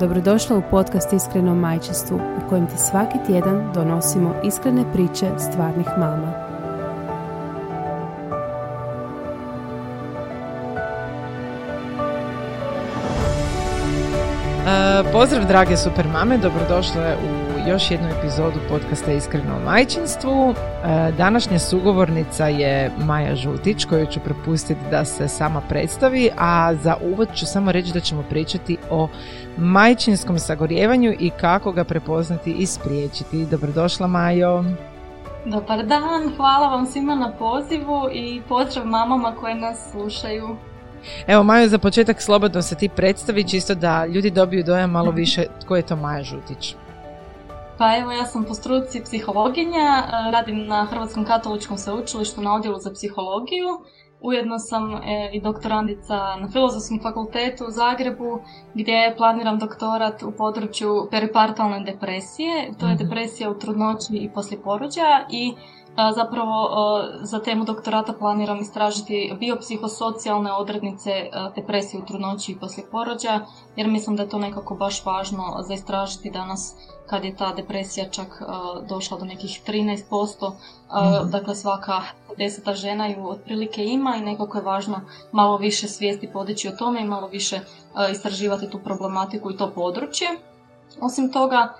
Dobrodošla u podcast Iskreno majčestvu u kojem ti svaki tjedan donosimo iskrene priče stvarnih mama. Pozdrav drage super mame, dobrodošle u još jednu epizodu podcasta Iskreno o majčinstvu. E, današnja sugovornica je Maja Žutić koju ću prepustiti da se sama predstavi, a za uvod ću samo reći da ćemo pričati o majčinskom sagorjevanju i kako ga prepoznati i spriječiti. Dobrodošla Majo. Dobar dan, hvala vam svima na pozivu i pozdrav mamama koje nas slušaju. Evo Majo, za početak slobodno se ti predstavi, čisto da ljudi dobiju dojam malo više tko je to Maja Žutić. Pa evo, ja sam po struci psihologinja, radim na Hrvatskom katoličkom sveučilištu na odjelu za psihologiju Ujedno sam e, i doktorandica na Filozofskom fakultetu u Zagrebu gdje planiram doktorat u području peripartalne depresije. To je mhm. depresija u trudnoći i poslije porođaja i zapravo za temu doktorata planiram istražiti biopsihosocijalne odrednice depresije u trudnoći i poslije porođaja jer mislim da je to nekako baš važno za istražiti danas kad je ta depresija čak došla do nekih 13%, mm dakle svaka deseta žena ju otprilike ima i nekako je važno malo više svijesti podići o tome i malo više istraživati tu problematiku i to područje. Osim toga,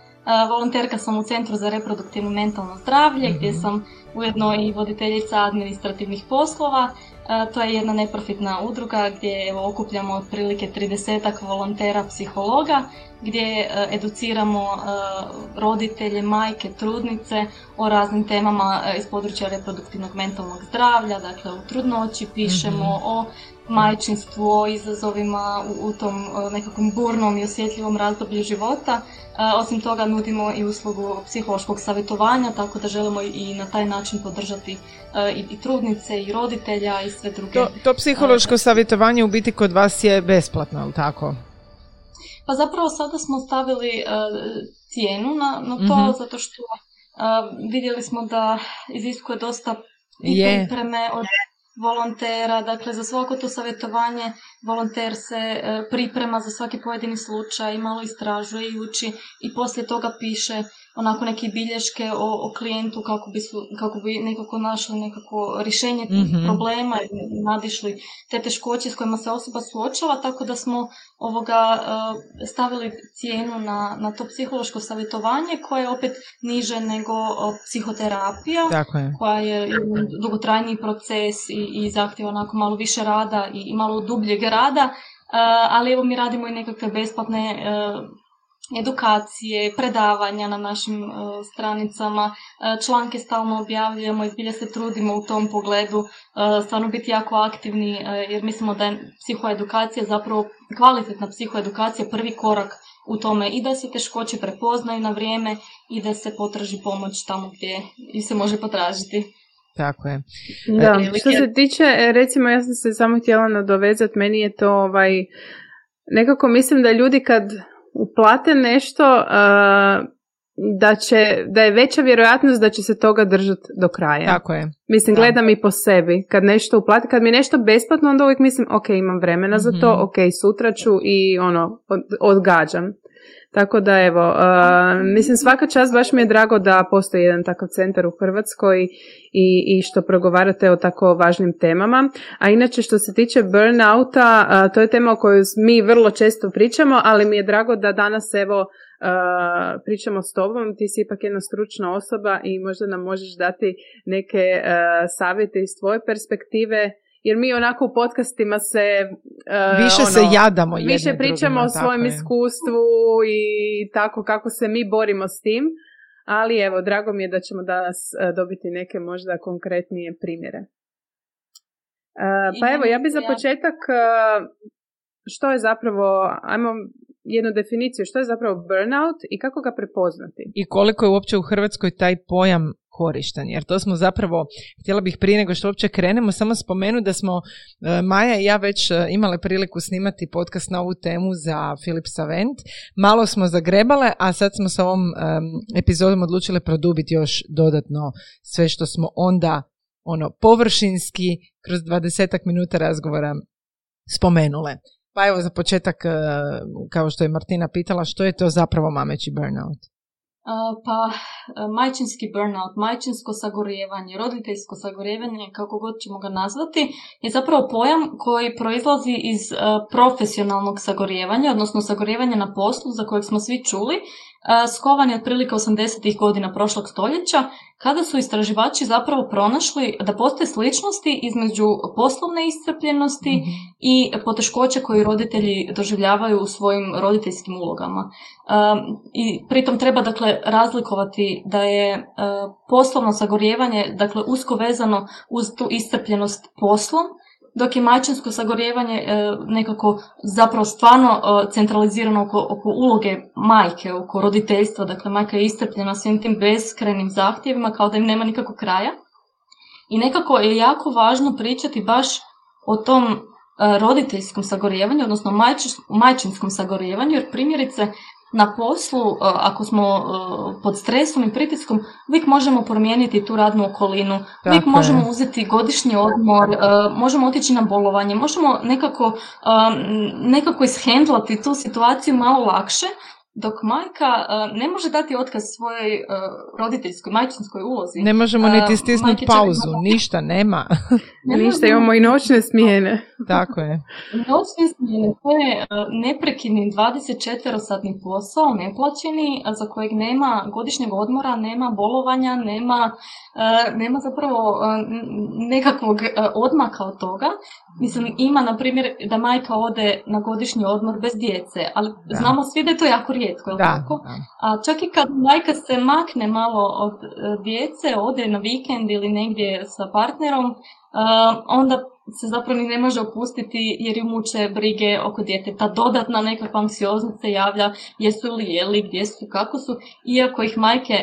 volonterka sam u Centru za reproduktivno mentalno zdravlje gdje mhm. sam ujedno i voditeljica administrativnih poslova. To je jedna neprofitna udruga gdje evo, okupljamo otprilike 30 volontera psihologa gdje e, educiramo e, roditelje, majke, trudnice o raznim temama e, iz područja reproduktivnog mentalnog zdravlja, dakle u trudnoći pišemo mhm. o majčinstvu, izazovima u, u tom nekakvom burnom i osjetljivom razdoblju života. Osim toga nudimo i uslugu psihološkog savjetovanja, tako da želimo i na taj način podržati i, i trudnice i roditelja i sve druge. To, to psihološko savjetovanje u biti kod vas je besplatno, ali tako? Pa zapravo sada smo stavili cijenu na, na to, mhm. zato što vidjeli smo da iziskuje dosta pripreme od volontera, dakle za svako to savjetovanje volonter se e, priprema za svaki pojedini slučaj, malo istražuje i uči i poslije toga piše onako neke bilješke o, o klijentu kako bi, su, kako bi nekako našli nekako rješenje mm problema i nadišli te teškoće s kojima se osoba suočava, tako da smo ovoga e, stavili cijenu na, na to psihološko savjetovanje koje je opet niže nego psihoterapija, tako je. koja je dugotrajniji proces i, i zahtjeva onako malo više rada i, i malo dubljeg rada, e, ali evo mi radimo i nekakve besplatne e, edukacije, predavanja na našim e, stranicama, e, članke stalno objavljujemo i zbilja se trudimo u tom pogledu e, stvarno biti jako aktivni jer mislimo da je psihoedukacija zapravo kvalitetna psihoedukacija prvi korak u tome i da se teškoće prepoznaju na vrijeme i da se potraži pomoć tamo gdje i se može potražiti. Tako je. Da, što se tiče, recimo ja sam se samo htjela nadovezati, meni je to ovaj, nekako mislim da ljudi kad uplate nešto uh, da će, da je veća vjerojatnost da će se toga držati do kraja. Tako je. Mislim, gledam i po sebi. Kad nešto uplati, kad mi je nešto besplatno, onda uvijek mislim, ok, imam vremena za to, mhm. ok, sutra ću i ono, odgađam. Tako da evo, uh, mislim svaka čast baš mi je drago da postoji jedan takav centar u Hrvatskoj i, i što progovarate o tako važnim temama. A inače što se tiče burnouta, uh, to je tema o kojoj mi vrlo često pričamo, ali mi je drago da danas evo uh, pričamo s tobom. Ti si ipak jedna stručna osoba i možda nam možeš dati neke savjete iz tvoje perspektive jer mi onako u podcastima se uh, više ono, se jadamo više pričamo o svojem iskustvu i tako kako se mi borimo s tim. Ali evo drago mi je da ćemo danas uh, dobiti neke možda konkretnije primjere. Uh, pa evo ja bi za početak što je zapravo ajmo jednu definiciju što je zapravo burnout i kako ga prepoznati. I koliko je uopće u Hrvatskoj taj pojam korišten, jer to smo zapravo, htjela bih prije nego što uopće krenemo, samo spomenuti da smo e, Maja i ja već e, imale priliku snimati podcast na ovu temu za Philip Savent. Malo smo zagrebale, a sad smo sa ovom epizodom odlučile produbiti još dodatno sve što smo onda ono površinski kroz dvadesetak minuta razgovora spomenule. Pa evo za početak, e, kao što je Martina pitala, što je to zapravo mameći burnout? pa e, majčinski burnout, majčinsko sagorijevanje, roditeljsko sagorijevanje, kako god ćemo ga nazvati, je zapravo pojam koji proizlazi iz e, profesionalnog sagorijevanja, odnosno sagorijevanja na poslu za kojeg smo svi čuli, skovan je otprilike 80. godina prošlog stoljeća, kada su istraživači zapravo pronašli da postoje sličnosti između poslovne iscrpljenosti mhm. i poteškoća koje roditelji doživljavaju u svojim roditeljskim ulogama. I pritom treba dakle razlikovati da je poslovno sagorijevanje dakle usko vezano uz tu iscrpljenost poslom, dok je majčinsko sagorjevanje e, nekako zapravo stvarno e, centralizirano oko, oko uloge majke, oko roditeljstva, dakle majka je istrpljena svim tim beskrenim zahtjevima kao da im nema nikakvog kraja. I nekako je jako važno pričati baš o tom e, roditeljskom sagorjevanju, odnosno majčinskom sagorjevanju, jer primjerice na poslu, e, ako smo e, pod stresom i pritiskom, uvijek možemo promijeniti tu radnu okolinu, uvijek možemo uzeti godišnji odmor, e, možemo otići na bolovanje, možemo nekako, nekako ishendlati tu situaciju malo lakše, dok majka ne može dati otkaz svojoj roditeljskoj, majčinskoj ulozi. Ne možemo niti stisnuti pauzu, ništa nema. ništa, imamo i noćne smjene. Tako je. Noćne smjene, to je neprekidni 24-satni posao, neplaćeni, za kojeg nema godišnjeg odmora, nema bolovanja, nema, nema zapravo nekakvog odmaka od toga. Mislim, ima, na primjer, da majka ode na godišnji odmor bez djece, ali znamo svi da je to jako rijetko, je tako? A čak i kad majka se makne malo od djece, ode na vikend ili negdje sa partnerom, onda se zapravo ni ne može opustiti jer ju muče brige oko djeteta. Dodatna nekakva anksioznost se javlja, jesu li jeli, gdje su, kako su, iako ih majke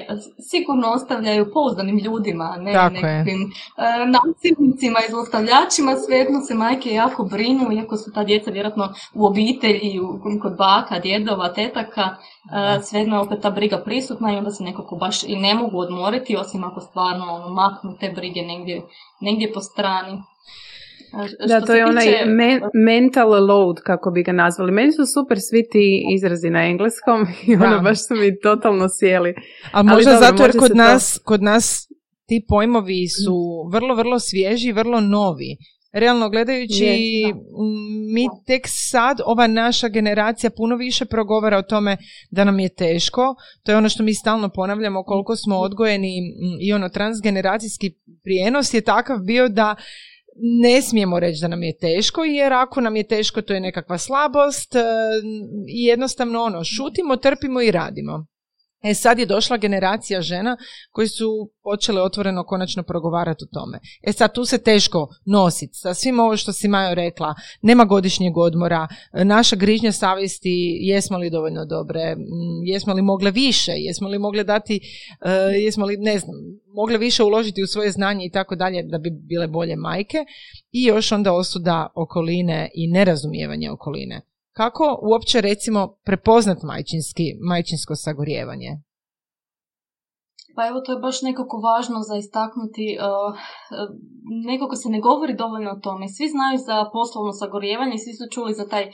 sigurno ostavljaju pouzdanim ljudima, ne Tako nekakvim e, nasilnicima i zlostavljačima, svejedno se majke jako brinu, iako su ta djeca vjerojatno u obitelji, kod baka, djedova, tetaka, e, svejedno je opet ta briga prisutna i onda se nekako baš i ne mogu odmoriti, osim ako stvarno ono, maknu te brige negdje, negdje po strani. Da, to je onaj mental load, kako bi ga nazvali. Meni su super svi ti izrazi na engleskom i ono baš su mi totalno sjeli. A možda dobro, zato jer kod nas, kod nas ti pojmovi su vrlo, vrlo svježi, vrlo novi. Realno gledajući, mi tek sad, ova naša generacija puno više progovara o tome da nam je teško. To je ono što mi stalno ponavljamo koliko smo odgojeni i ono transgeneracijski prijenos je takav bio da ne smijemo reći da nam je teško jer ako nam je teško to je nekakva slabost e, i jednostavno ono šutimo, trpimo i radimo. E sad je došla generacija žena koji su počele otvoreno konačno progovarati o tome. E sad tu se teško nositi sa svim ovo što si Majo rekla, nema godišnjeg odmora, naša grižnja savjesti, jesmo li dovoljno dobre, jesmo li mogle više, jesmo li mogle dati, e, jesmo li, ne znam, mogle više uložiti u svoje znanje i tako dalje da bi bile bolje majke? I još onda osuda okoline i nerazumijevanje okoline. Kako uopće recimo prepoznat majčinski, majčinsko sagorijevanje? Pa evo to je baš nekako važno za istaknuti, uh, uh, nekako se ne govori dovoljno o tome. Svi znaju za poslovno sagorijevanje, svi su čuli za taj uh,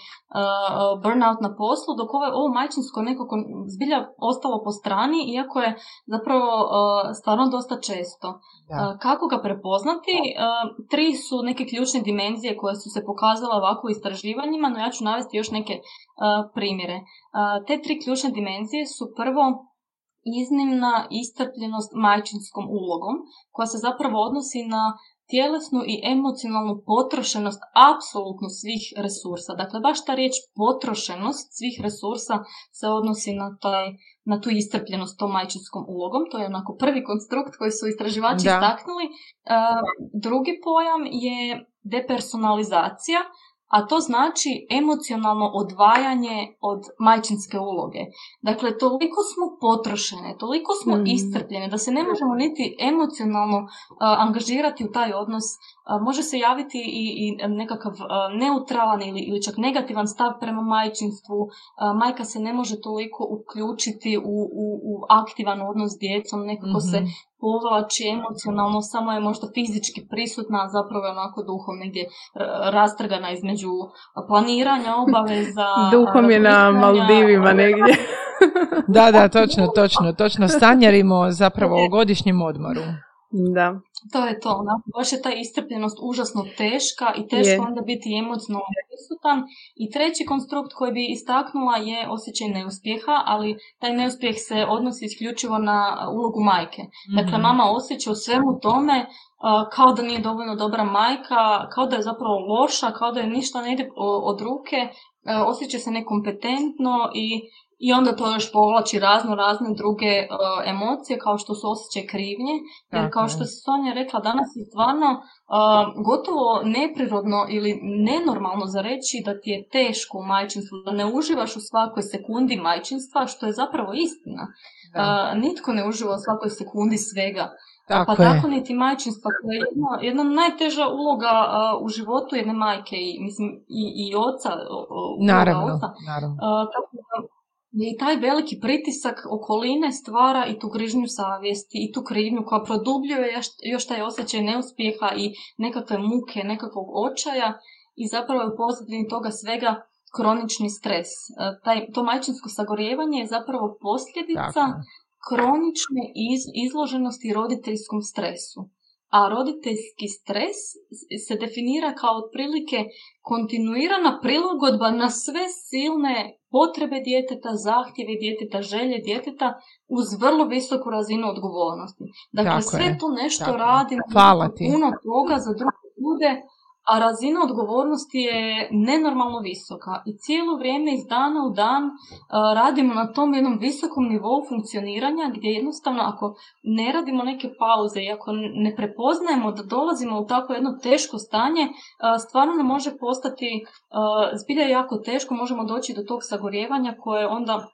burnout na poslu, dok ovo, ovo majčinsko nekako zbilja ostalo po strani, iako je zapravo stvarno dosta često. Kako ga prepoznati? Tri su neke ključne dimenzije koje su se pokazale ovako u istraživanjima, no ja ću navesti još neke primjere. Te tri ključne dimenzije su prvo iznimna istrpljenost majčinskom ulogom, koja se zapravo odnosi na tjelesnu i emocionalnu potrošenost apsolutno svih resursa. Dakle, baš ta riječ potrošenost svih resursa se odnosi na, taj, na tu istrpljenost tom majčinskom ulogom. To je onako prvi konstrukt koji su istraživači istaknuli. drugi pojam je depersonalizacija, a to znači emocionalno odvajanje od majčinske uloge. Dakle, toliko smo potrošene, toliko smo mm. iscrpljene da se ne možemo niti emocionalno angažirati u taj odnos. može se javiti i, i nekakav neutralan ili, ili čak negativan stav prema majčinstvu. majka se ne može toliko uključiti u, u, u aktivan odnos s djecom, nekako se mhm povlači emocionalno, samo je možda fizički prisutna, a zapravo je onako duhom negdje rastrgana između planiranja, obaveza. duhom je na Maldivima negdje. da, da, točno, točno, točno. Stanjarimo zapravo o godišnjem odmoru. Da. To je to, da. Baš je ta istrpljenost užasno teška i teško onda biti emocionalno prisutan. I treći konstrukt koji bi istaknula je osjećaj neuspjeha, ali taj neuspjeh se odnosi isključivo na ulogu majke. Dakle, mhm. mama osjeća u svemu tome kao da nije dovoljno dobra majka, kao da je zapravo loša, kao da je ništa ne ide od ruke, osjeća se nekompetentno i i onda to još povlači razno razne druge uh, emocije kao što su osjećaj krivnje. Jer kao što se Sonja rekla, danas je stvarno uh, gotovo neprirodno ili nenormalno za reći da ti je teško u majčinstvu, da ne uživaš u svakoj sekundi majčinstva, što je zapravo istina. Uh, nitko ne uživa u svakoj sekundi svega. Tako pa tako niti majčinstva koja je jedna, jedna najteža uloga u životu jedne majke i, mislim, i, i oca. Naravno, oca. naravno. tako da, i taj veliki pritisak okoline stvara i tu grižnju savjesti i tu krivnju koja produbljuje još taj osjećaj neuspjeha i nekakve muke, nekakvog očaja i zapravo je u pozadini toga svega kronični stres. E, taj, to majčinsko sagorijevanje je zapravo posljedica kronične iz, izloženosti roditeljskom stresu a roditeljski stres se definira kao otprilike kontinuirana prilagodba na sve silne potrebe djeteta, zahtjeve djeteta, želje djeteta uz vrlo visoku razinu odgovornosti. Dakle, sve to nešto radi puno toga za druge ljude, a razina odgovornosti je nenormalno visoka i cijelo vrijeme iz dana u dan uh, radimo na tom jednom visokom nivou funkcioniranja gdje jednostavno ako ne radimo neke pauze i ako ne prepoznajemo da dolazimo u tako jedno teško stanje, uh, stvarno nam može postati uh, zbilja jako teško, možemo doći do tog sagorjevanja koje onda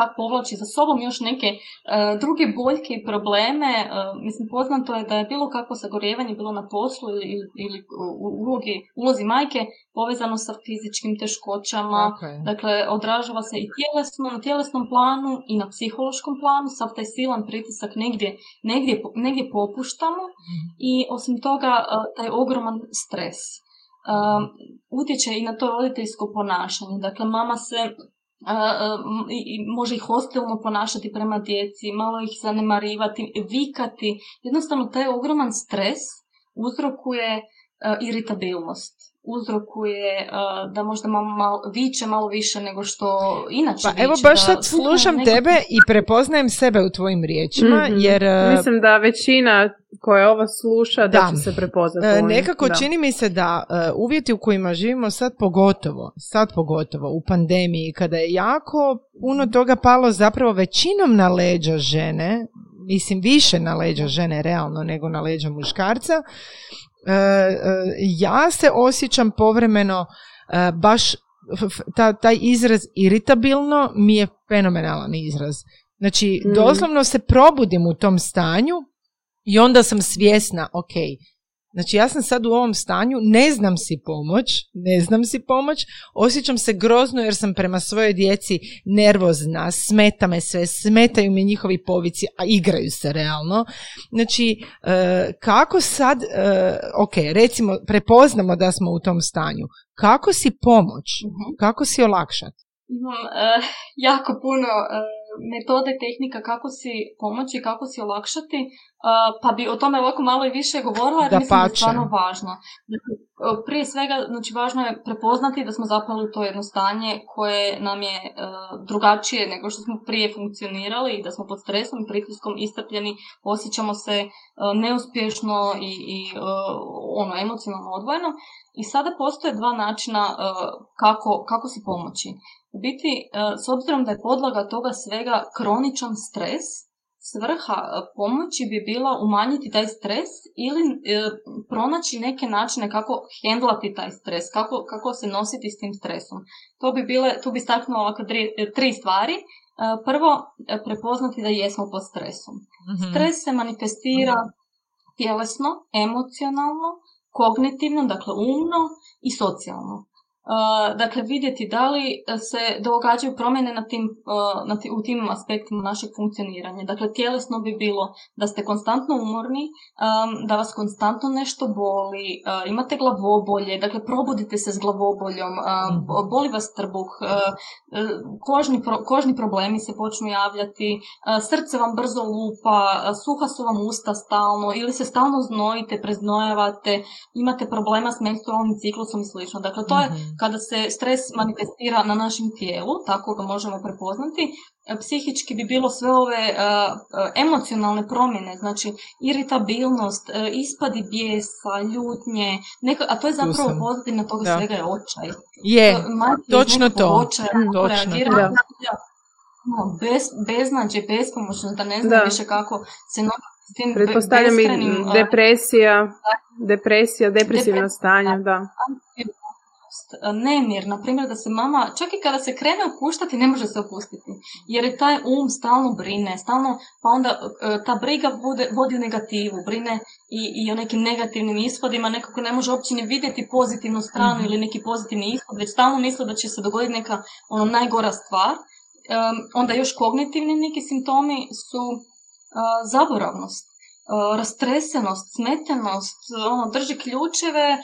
pak povlači za sobom još neke e, druge boljke i probleme. E, mislim, poznato je da je bilo kakvo sagorjevanje bilo na poslu ili, ili u ulogi, ulozi majke povezano sa fizičkim teškoćama. Dakle, odražava se i tjelesno, na tjelesnom planu i na psihološkom planu. Sav taj silan pritisak negdje, negdje, negdje popuštamo mhm. i osim toga e, taj ogroman stres. Um, utječe i na to roditeljsko ponašanje. Dakle, mama se može ih hostilno ponašati prema djeci, malo ih zanemarivati, vikati. Jednostavno taj ogroman stres uzrokuje iritabilnost uzrokuje da možda malo, viče malo više nego što inače pa, Evo baš sad slušam tebe i prepoznajem sebe u tvojim riječima mhm. jer... Mislim da većina koja ovo sluša da, će se prepoznati. E, nekako čini mi se da e, uvjeti u kojima živimo sad pogotovo, sad pogotovo u pandemiji kada je jako puno toga palo zapravo većinom na leđa žene, mislim više na leđa žene realno nego na leđa muškarca, e, ja se osjećam povremeno baš ta, taj izraz iritabilno mi je fenomenalan izraz. Znači, mm. doslovno se probudim u tom stanju i onda sam svjesna, ok, znači ja sam sad u ovom stanju, ne znam si pomoć, ne znam si pomoć, osjećam se grozno jer sam prema svojoj djeci nervozna, smeta me sve, smetaju mi njihovi povici, a igraju se realno. Znači, e, kako sad, e, ok, recimo, prepoznamo da smo u tom stanju, kako si pomoć, mhm. kako si olakšati? Imam e, jako puno metode, tehnika kako si pomoći, kako si olakšati, pa bi o tome ovako malo i više govorila jer mislim da je stvarno važno. Dakle, prije svega, znači važno je prepoznati da smo zapali u to jedno stanje koje nam je drugačije nego što smo prije funkcionirali i da smo pod stresom i pritiskom istrpljeni, osjećamo se neuspješno i, i ono emocionalno odvojeno. I sada postoje dva načina kako, kako si pomoći. U biti, s obzirom da je podlaga toga svega kroničan stres, svrha pomoći bi bila umanjiti taj stres ili e, pronaći neke načine kako hendlati taj stres, kako, kako se nositi s tim stresom. To bi bile, tu bi staknula ovako tri, tri stvari. Prvo, prepoznati da jesmo pod stresom. Mhm. Stres se manifestira tjelesno, emocionalno, kognitivno, dakle umno i socijalno dakle vidjeti da li se događaju promjene na tim, na u tim aspektima našeg funkcioniranja. Dakle, tjelesno bi bilo da ste konstantno umorni, da vas konstantno nešto boli, imate glavobolje, dakle probudite se s glavoboljom, mhm. boli vas trbuh, kožni, kožni problemi se počnu javljati, srce vam brzo lupa, suha su vam usta stalno ili se stalno znojite, preznojavate, imate problema s menstrualnim ciklusom i slično. Dakle, to je mhm kada se stres manifestira na našem tijelu, tako ga možemo prepoznati, e, psihički bi bilo sve ove e, e, emocionalne promjene, znači iritabilnost, ispadi bijesa, ljutnje, neka, a to je zapravo pozadina toga da. svega je očaj. Je, točno to. Očaj, točno, da. No, bez, beznađe, bespomoćnost, da ne znam više kako se s tim Pretpostavljam i depresija, depresija, depresivno stanje, da nemir, na primjer da se mama, čak i kada se krene opuštati, ne može se opustiti. Jer je taj um stalno brine, stalno, pa onda e, ta briga bude, vodi u negativu, brine i, i o nekim negativnim ishodima, nekako ne može uopće ni vidjeti pozitivnu stranu mhm. ili neki pozitivni ishod, već stalno misle da će se dogoditi neka ono najgora stvar. onda još kognitivni neki simptomi su uh, zaboravnost E, rastresenost, smetenost, ono, drži ključeve, e,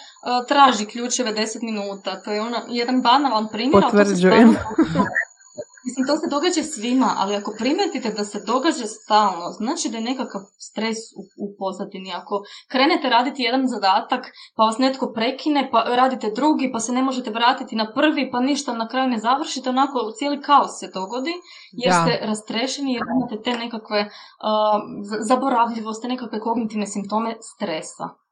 traži ključeve 10 minuta. To je ono, jedan banalan primjer. Potvrđujem. Mislim, to se događa svima, ali ako primetite da se događa stalno, znači da je nekakav stres u, u pozadini. Ako krenete raditi jedan zadatak, pa vas netko prekine, pa radite drugi, pa se ne možete vratiti na prvi, pa ništa na kraju ne završite, onako cijeli kaos se dogodi, jer ste rastrešeni, jer imate te nekakve uh, zaboravljivosti, nekakve kognitivne simptome stresa.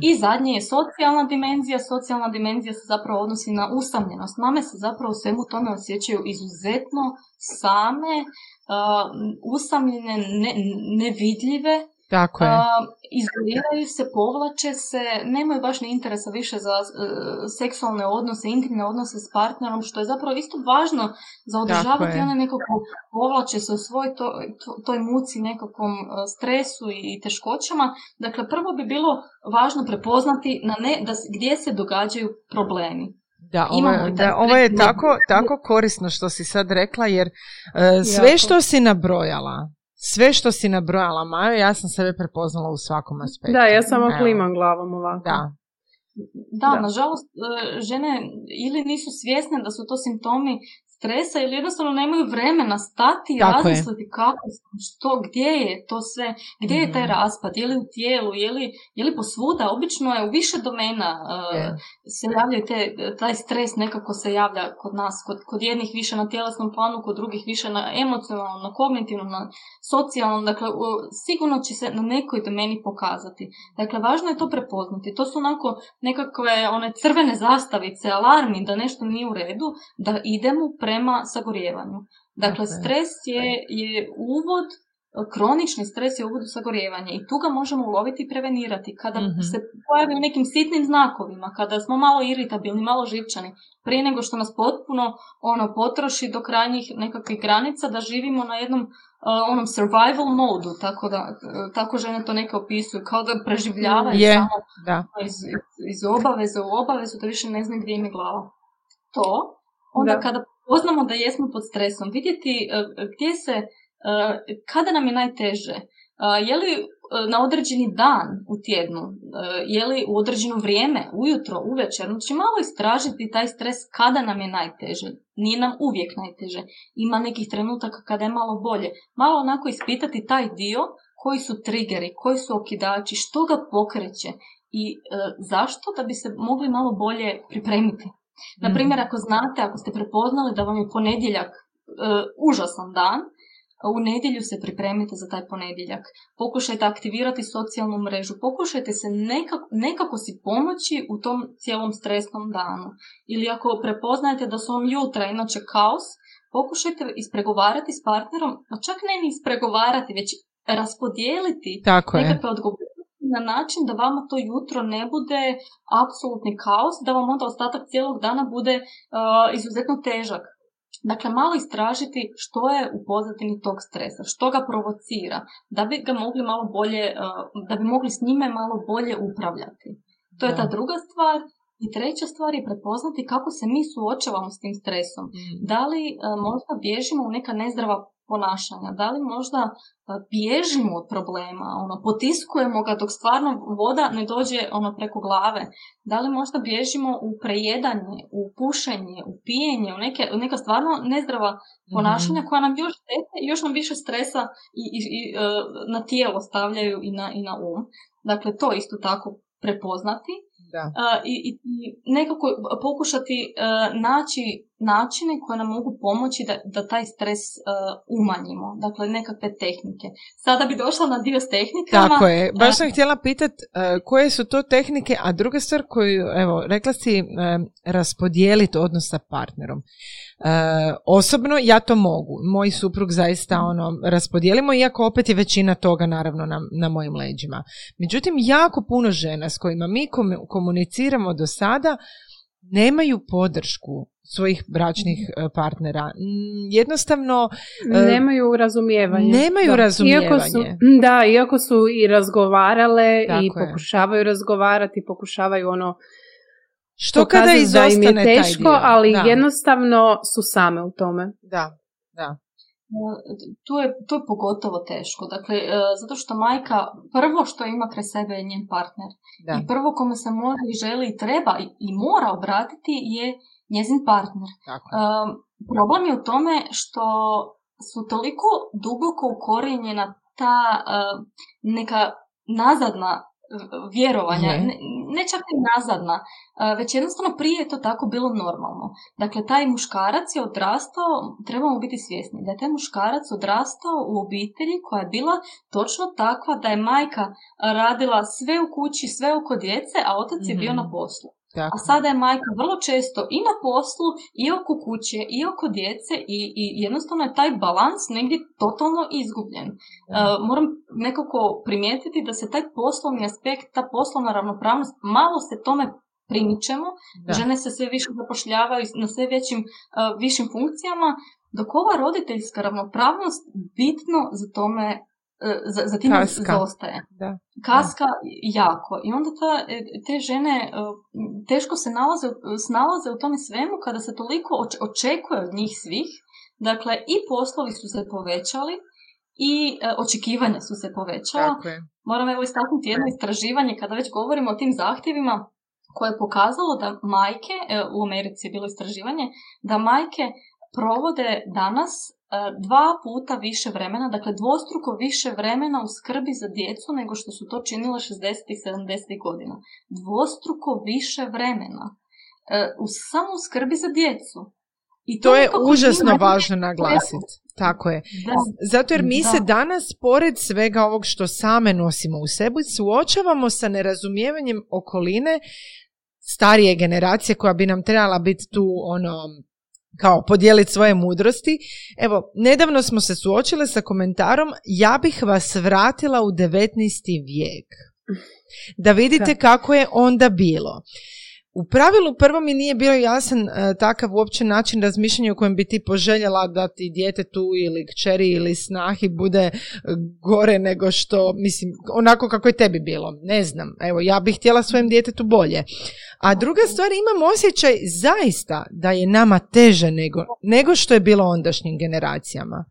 I zadnje je socijalna dimenzija. Socijalna dimenzija se zapravo odnosi na usamljenost. Mame se zapravo u svemu tome osjećaju izuzetno same, uh, usamljene, ne, nevidljive tako je. izoliraju se, povlače se, nemaju baš ni interesa više za uh, seksualne odnose, intimne odnose s partnerom, što je zapravo isto važno za održavati one nekako povlače se u svoj to, toj muci, nekakvom uh, stresu i teškoćama. Dakle, prvo bi bilo važno prepoznati na ne, da, gdje se događaju problemi. Da, ovo, je, da, ovo je tako, tako korisno što si sad rekla, jer uh, sve što si nabrojala, sve što si nabrojala, Majo, ja sam sebe prepoznala u svakom aspektu. Da, ja samo klimam glavom ovako. Da. Da, da, nažalost, e, žene ili nisu svjesne da su to simptomi stresa ili jednostavno nemaju vremena stati i razmisliti kako, što, gdje je to sve, gdje je taj mhm. raspad, je li u tijelu, je li, je li posvuda, obično je u više domena uh, se javljaju te, taj stres nekako se javlja kod nas, kod, kod jednih više na tjelesnom planu, kod drugih više na emocionalnom, na kognitivnom, na socijalnom, dakle sigurno će se na nekoj domeni pokazati. Dakle, važno je to prepoznati. To su onako nekakve one crvene zastavice, alarmi da nešto nije u redu, da idemo prema sagorjevanju. Dakle, stres je, je uvod, kronični stres je uvod u sagorjevanje i tu ga možemo uloviti i prevenirati. Kada mm se pojavi u nekim sitnim znakovima, kada smo malo iritabilni, malo živčani, prije nego što nas potpuno ono potroši do krajnjih nekakvih granica, da živimo na jednom uh, onom survival modu, tako da tako žene to neke opisuju, kao da preživljavaju je, samo da. Iz, iz obaveze u obavezu, da više ne znam gdje im je glava. To, onda kada poznamo da jesmo pod stresom, vidjeti e, gdje se, e, kada nam je najteže, e, je li na određeni dan u tjednu, je li u određeno vrijeme, ujutro, uvečer, znači malo istražiti taj stres kada nam je najteže. Nije nam uvijek najteže. Ima nekih trenutaka kada je malo bolje. Malo onako ispitati taj dio koji su triggeri, koji su okidači, što ga pokreće i zašto da bi se mogli malo bolje pripremiti. Na primjer, ako znate, ako ste prepoznali da vam je ponedjeljak e, užasan dan, u nedjelju se pripremite za taj ponedjeljak. Pokušajte aktivirati socijalnu mrežu. Pokušajte se nekako, nekako si pomoći u tom cijelom stresnom danu. Ili ako prepoznajete da su vam jutra inače kaos, pokušajte ispregovarati s partnerom, a čak ne ni ispregovarati, već raspodijeliti Tako nekakve odgovornosti na način da vama to jutro ne bude apsolutni kaos, da vam onda ostatak cijelog dana bude uh, izuzetno težak. Dakle, malo istražiti što je u pozadini tog stresa, što ga provocira, da bi ga mogli malo bolje, uh, da bi mogli s njime malo bolje upravljati. To je ta druga stvar. I treća stvar je prepoznati kako se mi suočavamo s tim stresom. Mm. Da li e, možda bježimo u neka nezdrava ponašanja, da li možda e, bježimo od problema, ono, potiskujemo ga dok stvarno voda ne dođe ono preko glave, da li možda bježimo u prejedanje, u pušenje, u pijenje, u neke, u neka stvarno nezdrava ponašanja koja nam još štete i još nam više stresa i, i, i, e, na tijelo stavljaju i na, i na um. Dakle, to isto tako prepoznati Da. i, i nekako pokušati naći načine koje nam mogu pomoći da, da taj stres a, umanjimo. Dakle, nekakve tehnike. Sada bi došla na dio s tehnikama. Tako je. Baš sam htjela pitat e, koje su to tehnike, a druga stvar koju, evo, rekla si e, raspodijeliti odnos sa partnerom. E, osobno ja to mogu. Moj suprug zaista ono raspodijelimo, iako opet je većina toga naravno na, na mojim leđima. Međutim, jako puno žena s kojima mi komu- komuniciramo do sada nemaju podršku svojih bračnih e, partnera. Mm, Jednostavno E, Nemaju razumijevanje. nemaju Da. razumijevanje. Iako su, da, iako su i razgovarale Tako i je. pokušavaju razgovarati, pokušavaju ono što kada pokazati da im izostane je taj teško, dio? ali Da. jednostavno su same u tome. Da, da. Tu je, to je pogotovo teško. Dakle, e, zato što majka prvo što ima kraj sebe je njen partner. da. I prvo kome se može i želi i treba i, mora obratiti je njezin partner. Tako. je. Um, problem je u tome što su toliko duboko ukorijenjena ta uh, neka nazadna vjerovanja, Je. ne, ne čak i nazadna, uh, već jednostavno prije je to tako bilo normalno. Dakle, taj muškarac je odrastao, trebamo biti svjesni, da je taj muškarac odrastao u obitelji koja je bila točno takva da je majka radila sve u kući, sve oko djece, a otac je bio Mhm. na poslu. Tako. A sada je majka vrlo često i na poslu, i oko kuće, i oko djece i, i jednostavno je taj balans negdje totalno izgubljen. E, moram nekako primijetiti da se taj poslovni aspekt, ta poslovna ravnopravnost, malo se tome primičemo, Da. žene se sve više zapošljavaju na sve većim, e, višim funkcijama, dok ova roditeljska ravnopravnost bitno za tome za, za time Kaska. zaostaje Da. kaska jako. I onda ta, e, te žene e, teško se nalaze, snalaze u tome svemu kada se toliko oč- očekuje od njih svih. Dakle, i poslovi su se povećali i e, očekivanja su se povećala. Tako je. Moram evo istaknuti jedno istraživanje kada već govorimo o tim zahtjevima koje je pokazalo da majke, e, u Americi je bilo istraživanje, da majke provode danas e, dva puta više vremena, dakle dvostruko više vremena u skrbi za djecu nego što su to činile 60. i 70. godina. Dvostruko više vremena. E, u, samo u skrbi za djecu. I To je nekako užasno njima- važno naglasiti. Tako je. Da. Zato jer mi Da. se danas, pored svega ovog što same nosimo u sebi, suočavamo sa nerazumijevanjem okoline starije generacije koja bi nam trebala biti tu ono kao podijeliti svoje mudrosti. Evo, nedavno smo se suočile sa komentarom ja bih vas vratila u 19. vijek. Da vidite kako je onda bilo. U pravilu prvo mi nije bio jasan e, takav uopće način razmišljanja u kojem bi ti poželjela da ti djetetu ili kćeri ili snahi bude e, gore nego što, mislim, onako kako je tebi bilo. Ne znam, evo, ja bih htjela svojem djetetu bolje. A druga stvar, imam osjećaj zaista da je nama teže nego, nego što je bilo ondašnjim generacijama.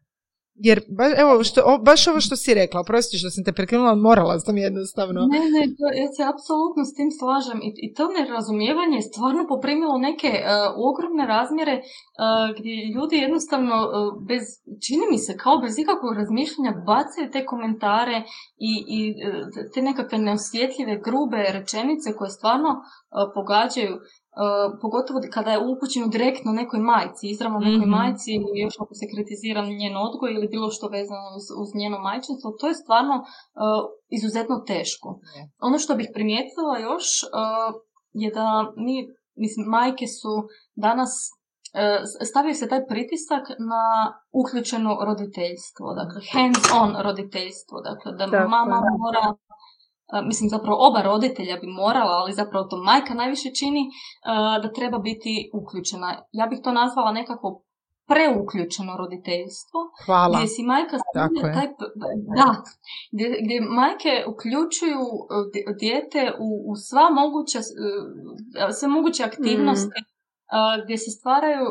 Jer, ba, evo, što, o, baš ovo što si rekla, oprosti što sam te prekinula, morala sam jednostavno. Ne, ne, ja se apsolutno s tim slažem i, i to nerazumijevanje je stvarno poprimilo neke e, ogromne razmjere e, gdje ljudi jednostavno e, bez, čini mi se kao bez ikakvog razmišljanja bacaju te komentare i, i te nekakve neosjetljive, grube rečenice koje stvarno pogađaju pogotovo kada je upućeno direktno nekoj majci, izravno nekoj Mhm. majci ili još ako se kritizira njen odgoj ili bilo što vezano uz, uz njeno majčinstvo, to je stvarno e, izuzetno teško. Je. Ono što bih primijetila još uh, je da mi, mislim, majke su danas stavio se taj pritisak na uključeno roditeljstvo, dakle hands-on roditeljstvo, dakle da mama mora mislim zapravo oba roditelja bi morala, ali zapravo to majka najviše čini, da treba biti uključena. Ja bih to nazvala nekako preuključeno roditeljstvo. Hvala. Gdje si majka taj, da, gdje, gdje majke uključuju dijete u, u sva moguća, sve moguće aktivnosti mm gdje se stvaraju,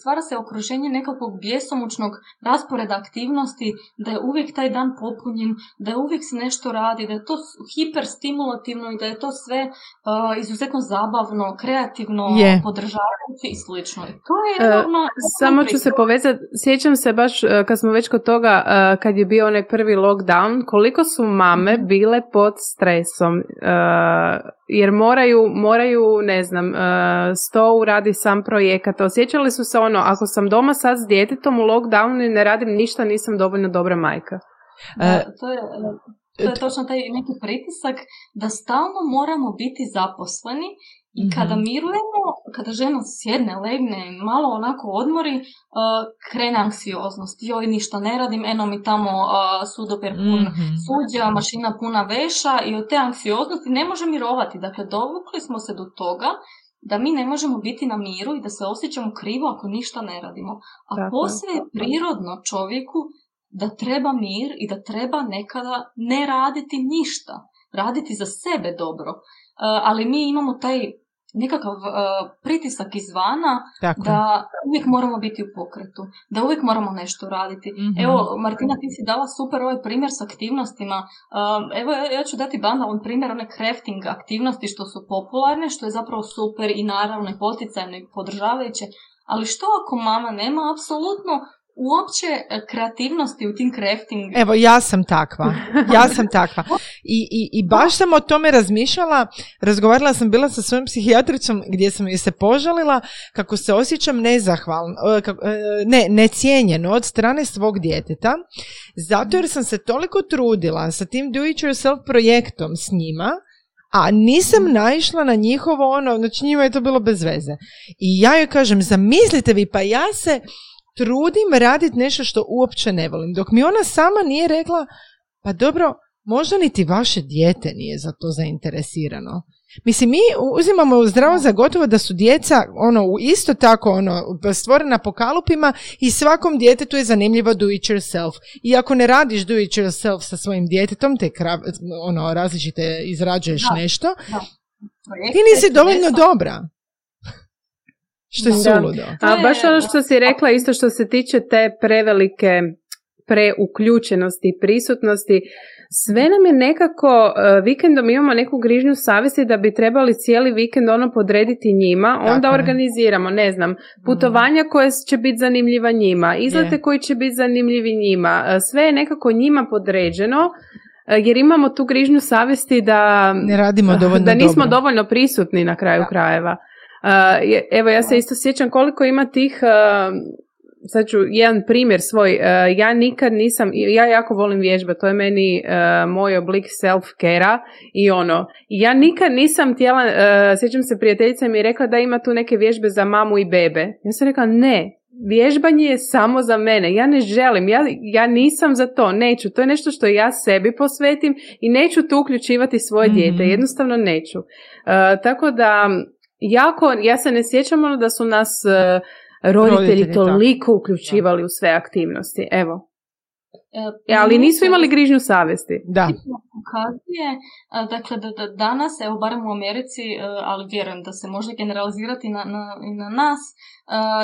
stvara se okruženje nekakvog bjesomučnog rasporeda aktivnosti, da je uvijek taj dan popunjen, da je uvijek se nešto radi, da je to hiperstimulativno i da je to sve izuzetno zabavno, kreativno, je. podržavajuće i slično. to je uh, Samo ću se povezati, sjećam se baš kad smo već kod toga, kad je bio onaj prvi lockdown, koliko su mame mhm. bile pod stresom, jer moraju, moraju ne znam, sto uradi radi sam projekat. Osjećali su se ono, ako sam doma sad s djetetom u lockdownu i ne radim ništa, nisam dovoljno dobra majka. E, to je... To je točno taj neki pritisak da stalno moramo biti zaposleni i mhm. kada mirujemo, kada žena sjedne, legne, malo onako odmori, uh, krene anksioznost. Joj, ništa ne radim, eno mi tamo uh, sudoper pun mm suđa, mašina puna veša i od te anksioznosti ne može mirovati. Dakle, dovukli smo se do toga da mi ne možemo biti na miru i da se osjećamo krivo ako ništa ne radimo. A posve je prirodno čovjeku da treba mir i da treba nekada ne raditi ništa. Raditi za sebe dobro. Uh, ali mi imamo taj nekakav uh, pritisak izvana da uvijek moramo biti u pokretu, da uvijek moramo nešto raditi. mm Evo, Martina, ti si dala super ovaj primjer s aktivnostima. Uh, evo, ja ću dati banalan primjer one crafting aktivnosti što su popularne, što je zapravo super i naravno i poticajno i podržavajuće. Ali što ako mama nema apsolutno uopće e, kreativnosti u tim crafting. Evo, ja sam takva. Ja sam takva. I, i, I baš sam o tome razmišljala, razgovarala sam bila sa svojom psihijatricom gdje sam se požalila kako se osjećam nezahvalno, e, e, ne, necijenjeno od strane svog djeteta, zato jer sam se toliko trudila sa tim do it yourself projektom s njima, a nisam naišla na njihovo ono, znači njima je to bilo bez veze. I ja joj kažem, zamislite vi, pa ja se trudim raditi nešto što uopće ne volim. Dok mi ona sama nije rekla, pa dobro, možda niti vaše dijete nije za to zainteresirano. Mislim, mi uzimamo zdravo za gotovo da su djeca ono, isto tako ono, stvorena po kalupima i svakom djetetu je zanimljivo do it yourself. I ako ne radiš do it yourself sa svojim djetetom, te ono, različite izrađuješ nešto, da. ti nisi dovoljno dobra. Što je suludo. A baš ono što si rekla, isto što se tiče te prevelike preuključenosti i prisutnosti, sve nam je nekako, uh, vikendom imamo neku grižnju savjesti da bi trebali cijeli vikend ono podrediti njima, onda organiziramo, ne znam, putovanja koje će biti zanimljiva njima, izlete koji će biti zanimljivi njima, uh, sve je nekako njima podređeno, uh, jer imamo tu grižnju savjesti da, ne radimo dovoljno da nismo dovoljno prisutni na kraju krajeva evo, ja se isto sjećam koliko ima tih, sad ću jedan primjer svoj, ja nikad nisam, ja jako volim vježba, to je meni moj oblik self-care i ono, ja nikad nisam htjela, sjećam se prijateljica mi je rekla da ima tu neke vježbe za mamu i bebe. Ja sam rekla ne, vježbanje je samo za mene, ja ne želim, ja, ja nisam za to, neću, to je nešto što ja sebi posvetim i neću tu uključivati svoje mm dijete, jednostavno neću. tako da jako, ja se ne sjećam ono da su nas uh, roditelji, toliko uključivali u sve aktivnosti. Evo. E, ali nisu imali grižnju savjesti. Da. Ukazuje, dakle, da, da danas, evo barem u Americi, e, ali vjerujem da se može generalizirati na, na, i na nas,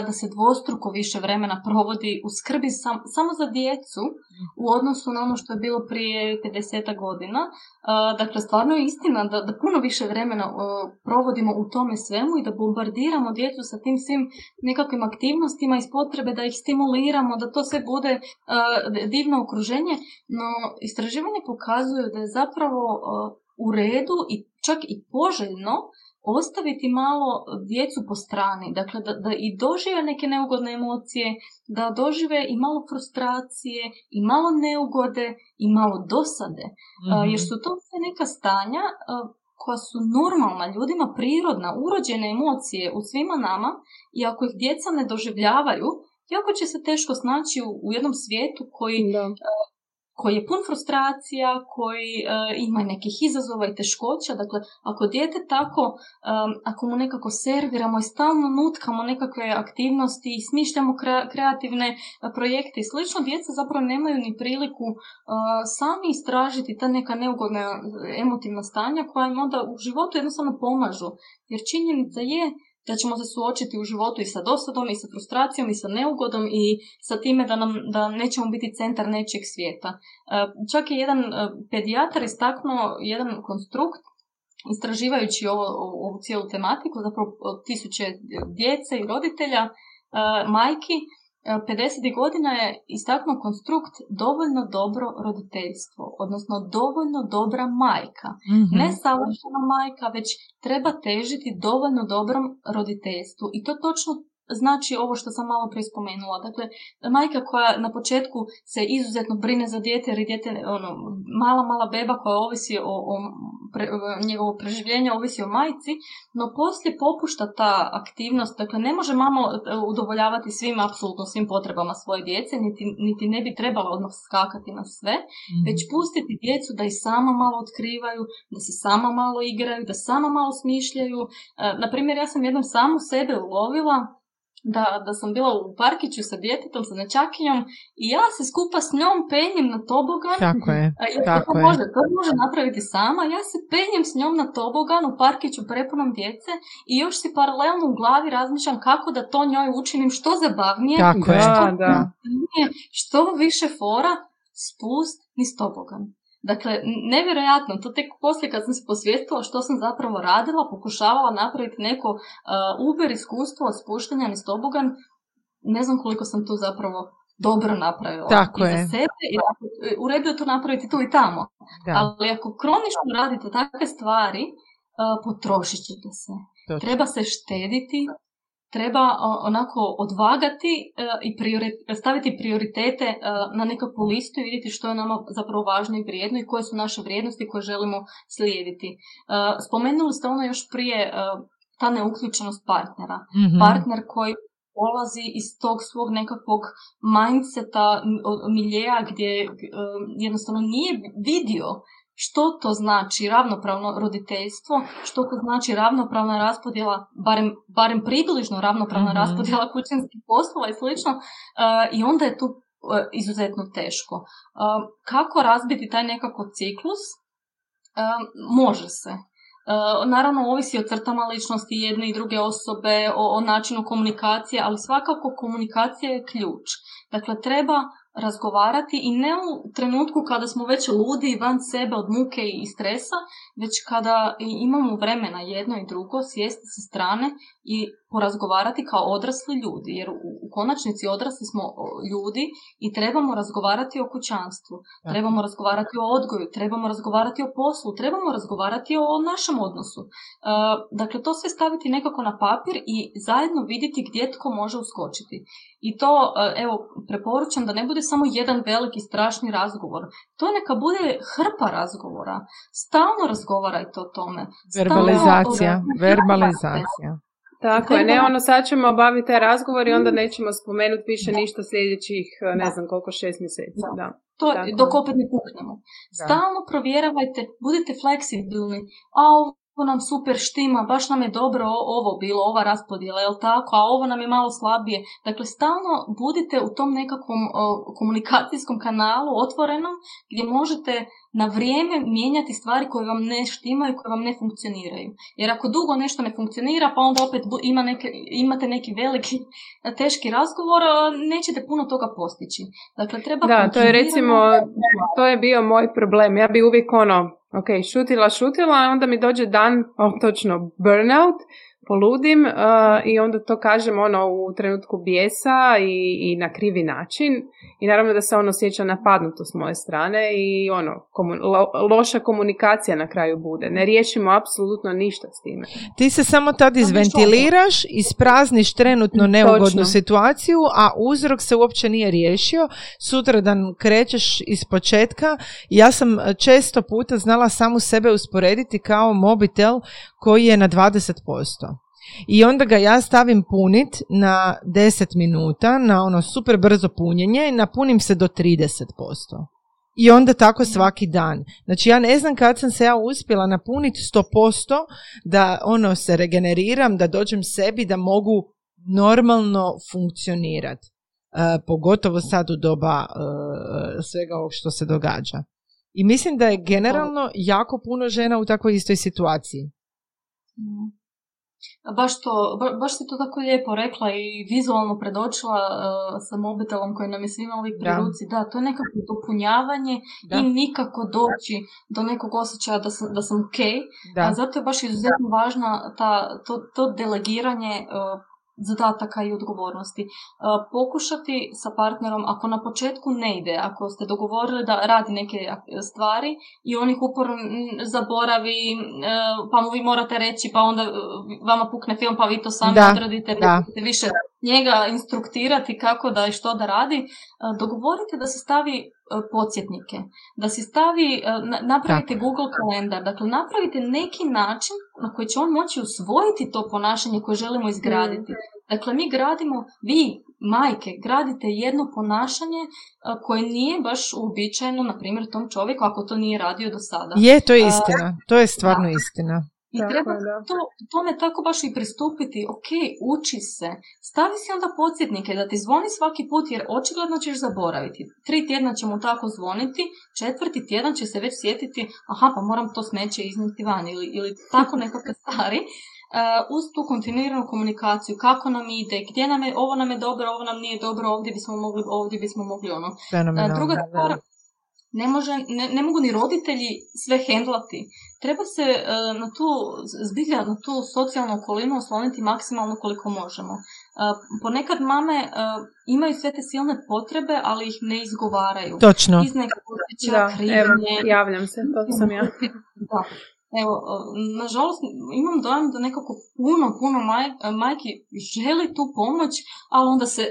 da se dvostruko više vremena provodi u skrbi sam, samo za djecu u odnosu na ono što je bilo prije 50 godina. Dakle, stvarno je istina da, da puno više vremena provodimo u tome svemu i da bombardiramo djecu sa tim svim nekakvim aktivnostima iz potrebe da ih stimuliramo, da to sve bude divno okruženje, no istraživanje pokazuju da je zapravo u redu i čak i poželjno ostaviti malo djecu po strani, dakle da, da i dožive neke neugodne emocije, da dožive i malo frustracije, i malo neugode, i malo dosade, jer mhm. su to sve neka stanja koja su normalna, ljudima prirodna, urođene emocije u svima nama i ako ih djeca ne doživljavaju, jako će se teško snaći u, jednom svijetu koji da koji je pun frustracija, koji uh, ima nekih izazova i teškoća. Dakle, ako dijete tako, ako mu nekako serviramo i stalno nutkamo nekakve aktivnosti i smišljamo kreativne e, projekte i slično, djeca zapravo nemaju ni priliku uh, sami istražiti ta neka neugodna emotivna stanja koja im onda u životu jednostavno pomažu. Jer činjenica je da ćemo se suočiti u životu i sa dosadom i sa frustracijom i sa neugodom i sa time da, nam, da nećemo biti centar nečeg svijeta. E, čak je jedan e, pedijatar istaknuo jedan konstrukt istraživajući ovo, ovu cijelu tematiku, zapravo tisuće djece i roditelja, e, majki, 50. godina je istaknuo konstrukt dovoljno dobro roditeljstvo, odnosno dovoljno dobra majka. mm Ne savršena majka, već treba težiti dovoljno dobrom roditeljstvu. I to točno znači ovo što sam malo prije spomenula. Dakle, majka koja na početku se izuzetno brine za dijete jer je dijete ono, mala, mala beba koja ovisi o, o pre, njegovo preživljenje, ovisi o majci, no poslije popušta ta aktivnost, dakle ne može mama e, udovoljavati svim, apsolutno svim potrebama svoje djece, niti, niti ne bi trebala odmah skakati na sve, mm već pustiti djecu da i sama malo otkrivaju, da se sama malo igraju, da sama malo smišljaju. E, na primjer, ja sam jednom samu sebe ulovila da, da sam bila u parkiću sa djetetom, sa nečakinjom i ja se skupa s njom penjem na tobogan. Tako je, tako to, Može, to može napraviti sama. Ja se penjem s njom na tobogan u parkiću prepunom djece i još si paralelno u glavi razmišljam kako da to njoj učinim što zabavnije. Tako je, što, da. što više fora spust niz tobogan. Dakle, nevjerojatno, to tek poslije kad sam se posvijestila što sam zapravo radila, pokušavala napraviti neko uh, uber iskustvo od spuštanja niz tobogan, ne znam koliko sam tu zapravo dobro napravila. Tako I je. Za sebe, i u redu je to napraviti tu i tamo. Ali ako kronično radite takve stvari, uh, potrošit ćete se. Treba se štediti, treba onako odvagati e, i staviti prioritete e, na nekakvu listu i vidjeti što je nama zapravo važno i vrijedno i koje su naše vrijednosti koje želimo slijediti. E, spomenuli ste ono još prije ta neuključenost partnera. mm Partner koji polazi iz tog svog nekakvog mindseta, miljeja gdje jednostavno nije vidio što to znači ravnopravno roditeljstvo, što to znači ravnopravna raspodjela, barem, barem približno ravnopravna mm raspodjela kućanskih poslova i slično, uh, i onda je tu uh, izuzetno teško. Uh, kako razbiti taj nekako ciklus? Može se. Naravno, ovisi o crtama ličnosti jedne i druge osobe, o, o načinu komunikacije, ali svakako komunikacija je ključ. Dakle, treba razgovarati i ne u trenutku kada smo već ludi van sebe od muke i stresa, već kada imamo vremena jedno i drugo sjesti sa strane i porazgovarati kao odrasli ljudi, jer u, konačnici odrasli smo ljudi i trebamo razgovarati o kućanstvu, trebamo razgovarati o odgoju, trebamo razgovarati o poslu, trebamo razgovarati o našem odnosu. E, dakle, to sve staviti nekako na papir i zajedno vidjeti gdje tko može uskočiti. I to, e, evo, preporučam da ne bude samo jedan veliki strašni razgovor. To neka bude hrpa razgovora. Stalno razgovarajte o tome. Verbalizacija, verbalizacija. Tako je, ne ono sad ćemo obaviti taj razgovor i onda nećemo spomenuti više ništa sljedećih, ne znam koliko, šest mjeseci. Da. To, dok opet ne puknemo. Stalno provjeravajte, budite fleksibilni. A ovo nam super štima, baš nam je dobro ovo bilo, ova raspodjela, jel tako, a ovo nam je malo slabije. Dakle, stalno budite u tom nekakvom komunikacijskom kanalu otvorenom gdje možete na vrijeme mijenjati stvari koje vam ne štimaju, koje vam ne funkcioniraju. Jer ako dugo nešto ne funkcionira, pa onda opet ima neke, imate neki veliki, teški razgovor, nećete puno toga postići. Dakle, treba da, to je recimo, to je bio moj problem. Ja bi uvijek ono, ok, šutila, šutila, onda mi dođe dan, oh, točno, burnout, poludim uh, i onda to kažem ono u trenutku bijesa i, i na krivi način i naravno da se on osjeća napadnuto s moje strane i ono loša komunikacija na kraju bude. Ne riješimo apsolutno ništa s time. Ti se samo tad izventiliraš, isprazniš trenutno neugodnu situaciju, a uzrok se uopće nije riješio. Sutradan krećeš iz početka. Ja sam često puta znala samu sebe usporediti kao mobitel koji je na 20%. I onda ga ja stavim punit na 10 minuta, na ono super brzo punjenje i napunim se do 30%. I onda tako svaki dan. Znači ja ne znam kad sam se ja uspjela napuniti 100% da ono se regeneriram, da dođem sebi, da mogu normalno funkcionirati. E, pogotovo sad u doba e, svega ovog što se događa. I mislim da je generalno jako puno žena u takvoj istoj situaciji. Mm. Baš, to, baš si to tako lijepo rekla i vizualno predočila uh, sa mobitelom koji nam je svima uvijek pri ruci. Da, to je nekako dopunjavanje i nikako doći do nekog osjećaja da sam, da sam ok. Da. A zato je baš izuzetno važna ta, to, to delegiranje uh, zadataka i odgovornosti. E, pokušati sa partnerom, ako na početku ne ide, ako ste dogovorili da radi neke stvari i on ih uporno zaboravi, e, pa mu vi morate reći, pa onda e, vama pukne film, pa vi to sami da, odradite, da. više njega instruktirati kako da i što da radi, dogovorite da se stavi podsjetnike, da se stavi, napravite Google kalendar, dakle napravite neki način na koji će on moći usvojiti to ponašanje koje želimo izgraditi. Mm. Dakle, mi gradimo, vi, majke, gradite jedno ponašanje koje nije baš uobičajeno, na primjer, tom čovjeku ako to nije radio do sada. Je, to je istina. to je stvarno istina. I treba to, tome tako baš i pristupiti, ok, uči se, stavi si onda podsjetnike da ti zvoni svaki put jer očigledno ćeš zaboraviti. Tri tjedna će mu tako zvoniti, četvrti tjedan će se već sjetiti, aha pa moram to smeće iznijeti van ili, ili tako nekakve stvari. Uh, uz tu kontinuiranu komunikaciju, kako nam ide, gdje nam je, ovo nam je dobro, ovo nam nije dobro, ovdje bismo mogli, ovdje bismo mogli ono. Uh, druga stvar, ne, može, ne, ne, mogu ni roditelji sve hendlati. Treba se uh, na tu, zbilja na tu socijalnu okolinu osloniti maksimalno koliko možemo. Uh, ponekad mame uh, imaju sve te silne potrebe, ali ih ne izgovaraju. Točno. Iz nekog da, evo, javljam se, to sam ja. da. Evo, nažalost, imam dojam da nekako puno, puno maj, majki želi tu pomoć, ali onda se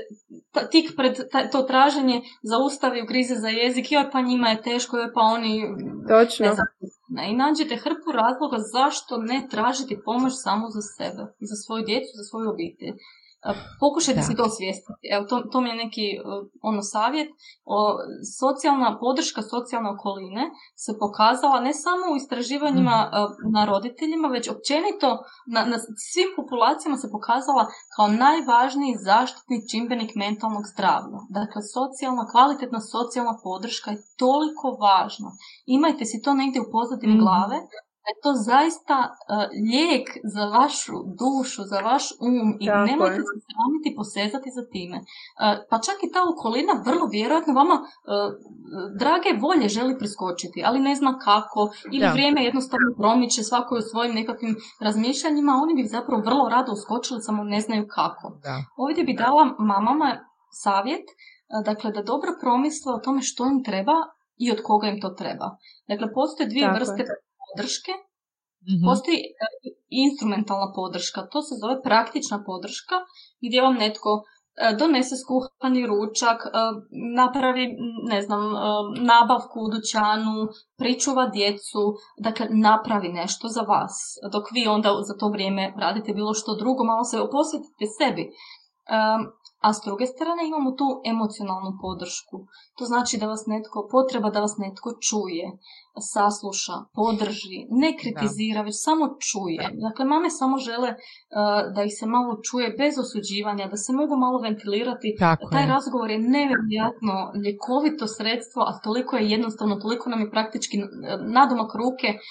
tik pred to traženje zaustavi u krize za jezik, joj pa njima je teško, joj pa oni... Točno. Ne I nađete hrpu razloga zašto ne tražiti pomoć samo za sebe za svoju djecu, za svoju obitelj. Pokušajte si to osvijestiti. Evo, to, to mi je neki e, ono savjet. O, socijalna podrška socijalne okoline se pokazala ne samo u istraživanjima e, na roditeljima, već općenito na, na svim populacijama se pokazala kao najvažniji zaštitni čimbenik mentalnog zdravlja. Dakle, socijalna, kvalitetna socijalna podrška je toliko važna. Imajte si to negdje u pozadini mm glave, je to zaista uh, lijek za vašu dušu, za vaš um i nemojte se sramiti posezati za time. Uh, pa čak i ta okolina vrlo vjerojatno vama uh, drage volje želi priskočiti, ali ne zna kako ili vrijeme jednostavno promiče svako u svojim nekakvim razmišljanjima, oni bi zapravo vrlo rado uskočili, samo ne znaju kako. Da. Ovdje bi dala mamama savjet dakle da dobro promisle o tome što im treba i od koga im to treba. Dakle, postoje dvije vrste podrške. mm Postoji e, instrumentalna podrška, to se zove praktična podrška gdje vam netko e, donese skuhani ručak, e, napravi, ne znam, nabavku u dućanu, pričuva djecu, dakle napravi nešto za vas, dok vi onda za to vrijeme radite bilo što drugo, malo se posvetite sebi. A s druge strane imamo tu emocionalnu podršku. To znači da vas netko, potreba da vas netko čuje, sasluša, podrži, ne kritizira, već samo čuje. Dakle, mame samo žele uh, da ih se malo čuje bez osuđivanja, da se mogu malo ventilirati. Tako Taj je. razgovor je nevjerojatno ljekovito sredstvo, a toliko je jednostavno, toliko nam je praktički nadomak ruke uh,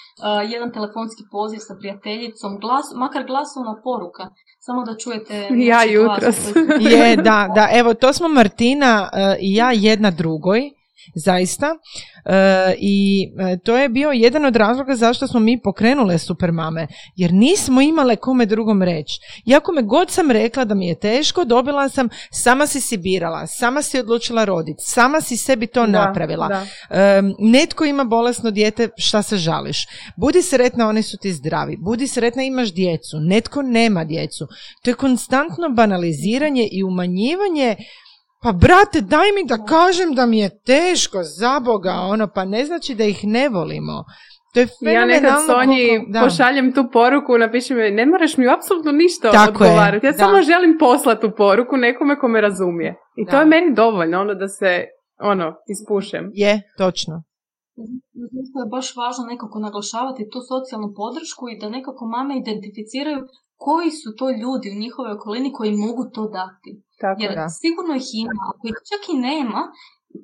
jedan telefonski poziv sa prijateljicom, glas, makar glasovna poruka samo da čujete ja jutros. je da da. Evo to smo Martina uh, i ja jedna drugoj zaista. E, i e, to je bio jedan od razloga zašto smo mi pokrenule supermame jer nismo imale kome drugom reći. Iako me god sam rekla da mi je teško dobila sam sama si si birala sama si odlučila roditi sama si sebi to napravila. e, netko ima bolesno dijete šta se žališ? Budi sretna oni su ti zdravi. Budi sretna imaš djecu. Netko nema djecu. To je konstantno banaliziranje i umanjivanje pa brate, daj mi da kažem da mi je teško, za Boga, ono, pa ne znači da ih ne volimo. To je ja nekad Sonji pošaljem tu poruku, napišem mi, ne moraš mi apsolutno ništa Tako odgovarati. Ja samo želim poslati tu poruku nekome ko me razumije. I to je meni dovoljno, ono da se, ono, ispušem. Je, točno. Zato je baš važno nekako naglašavati tu socijalnu podršku i da nekako mame identificiraju koji su to ljudi u njihovoj okolini koji mogu to dati. Tako, Jer da. sigurno ih ima, ako ih čak i nema,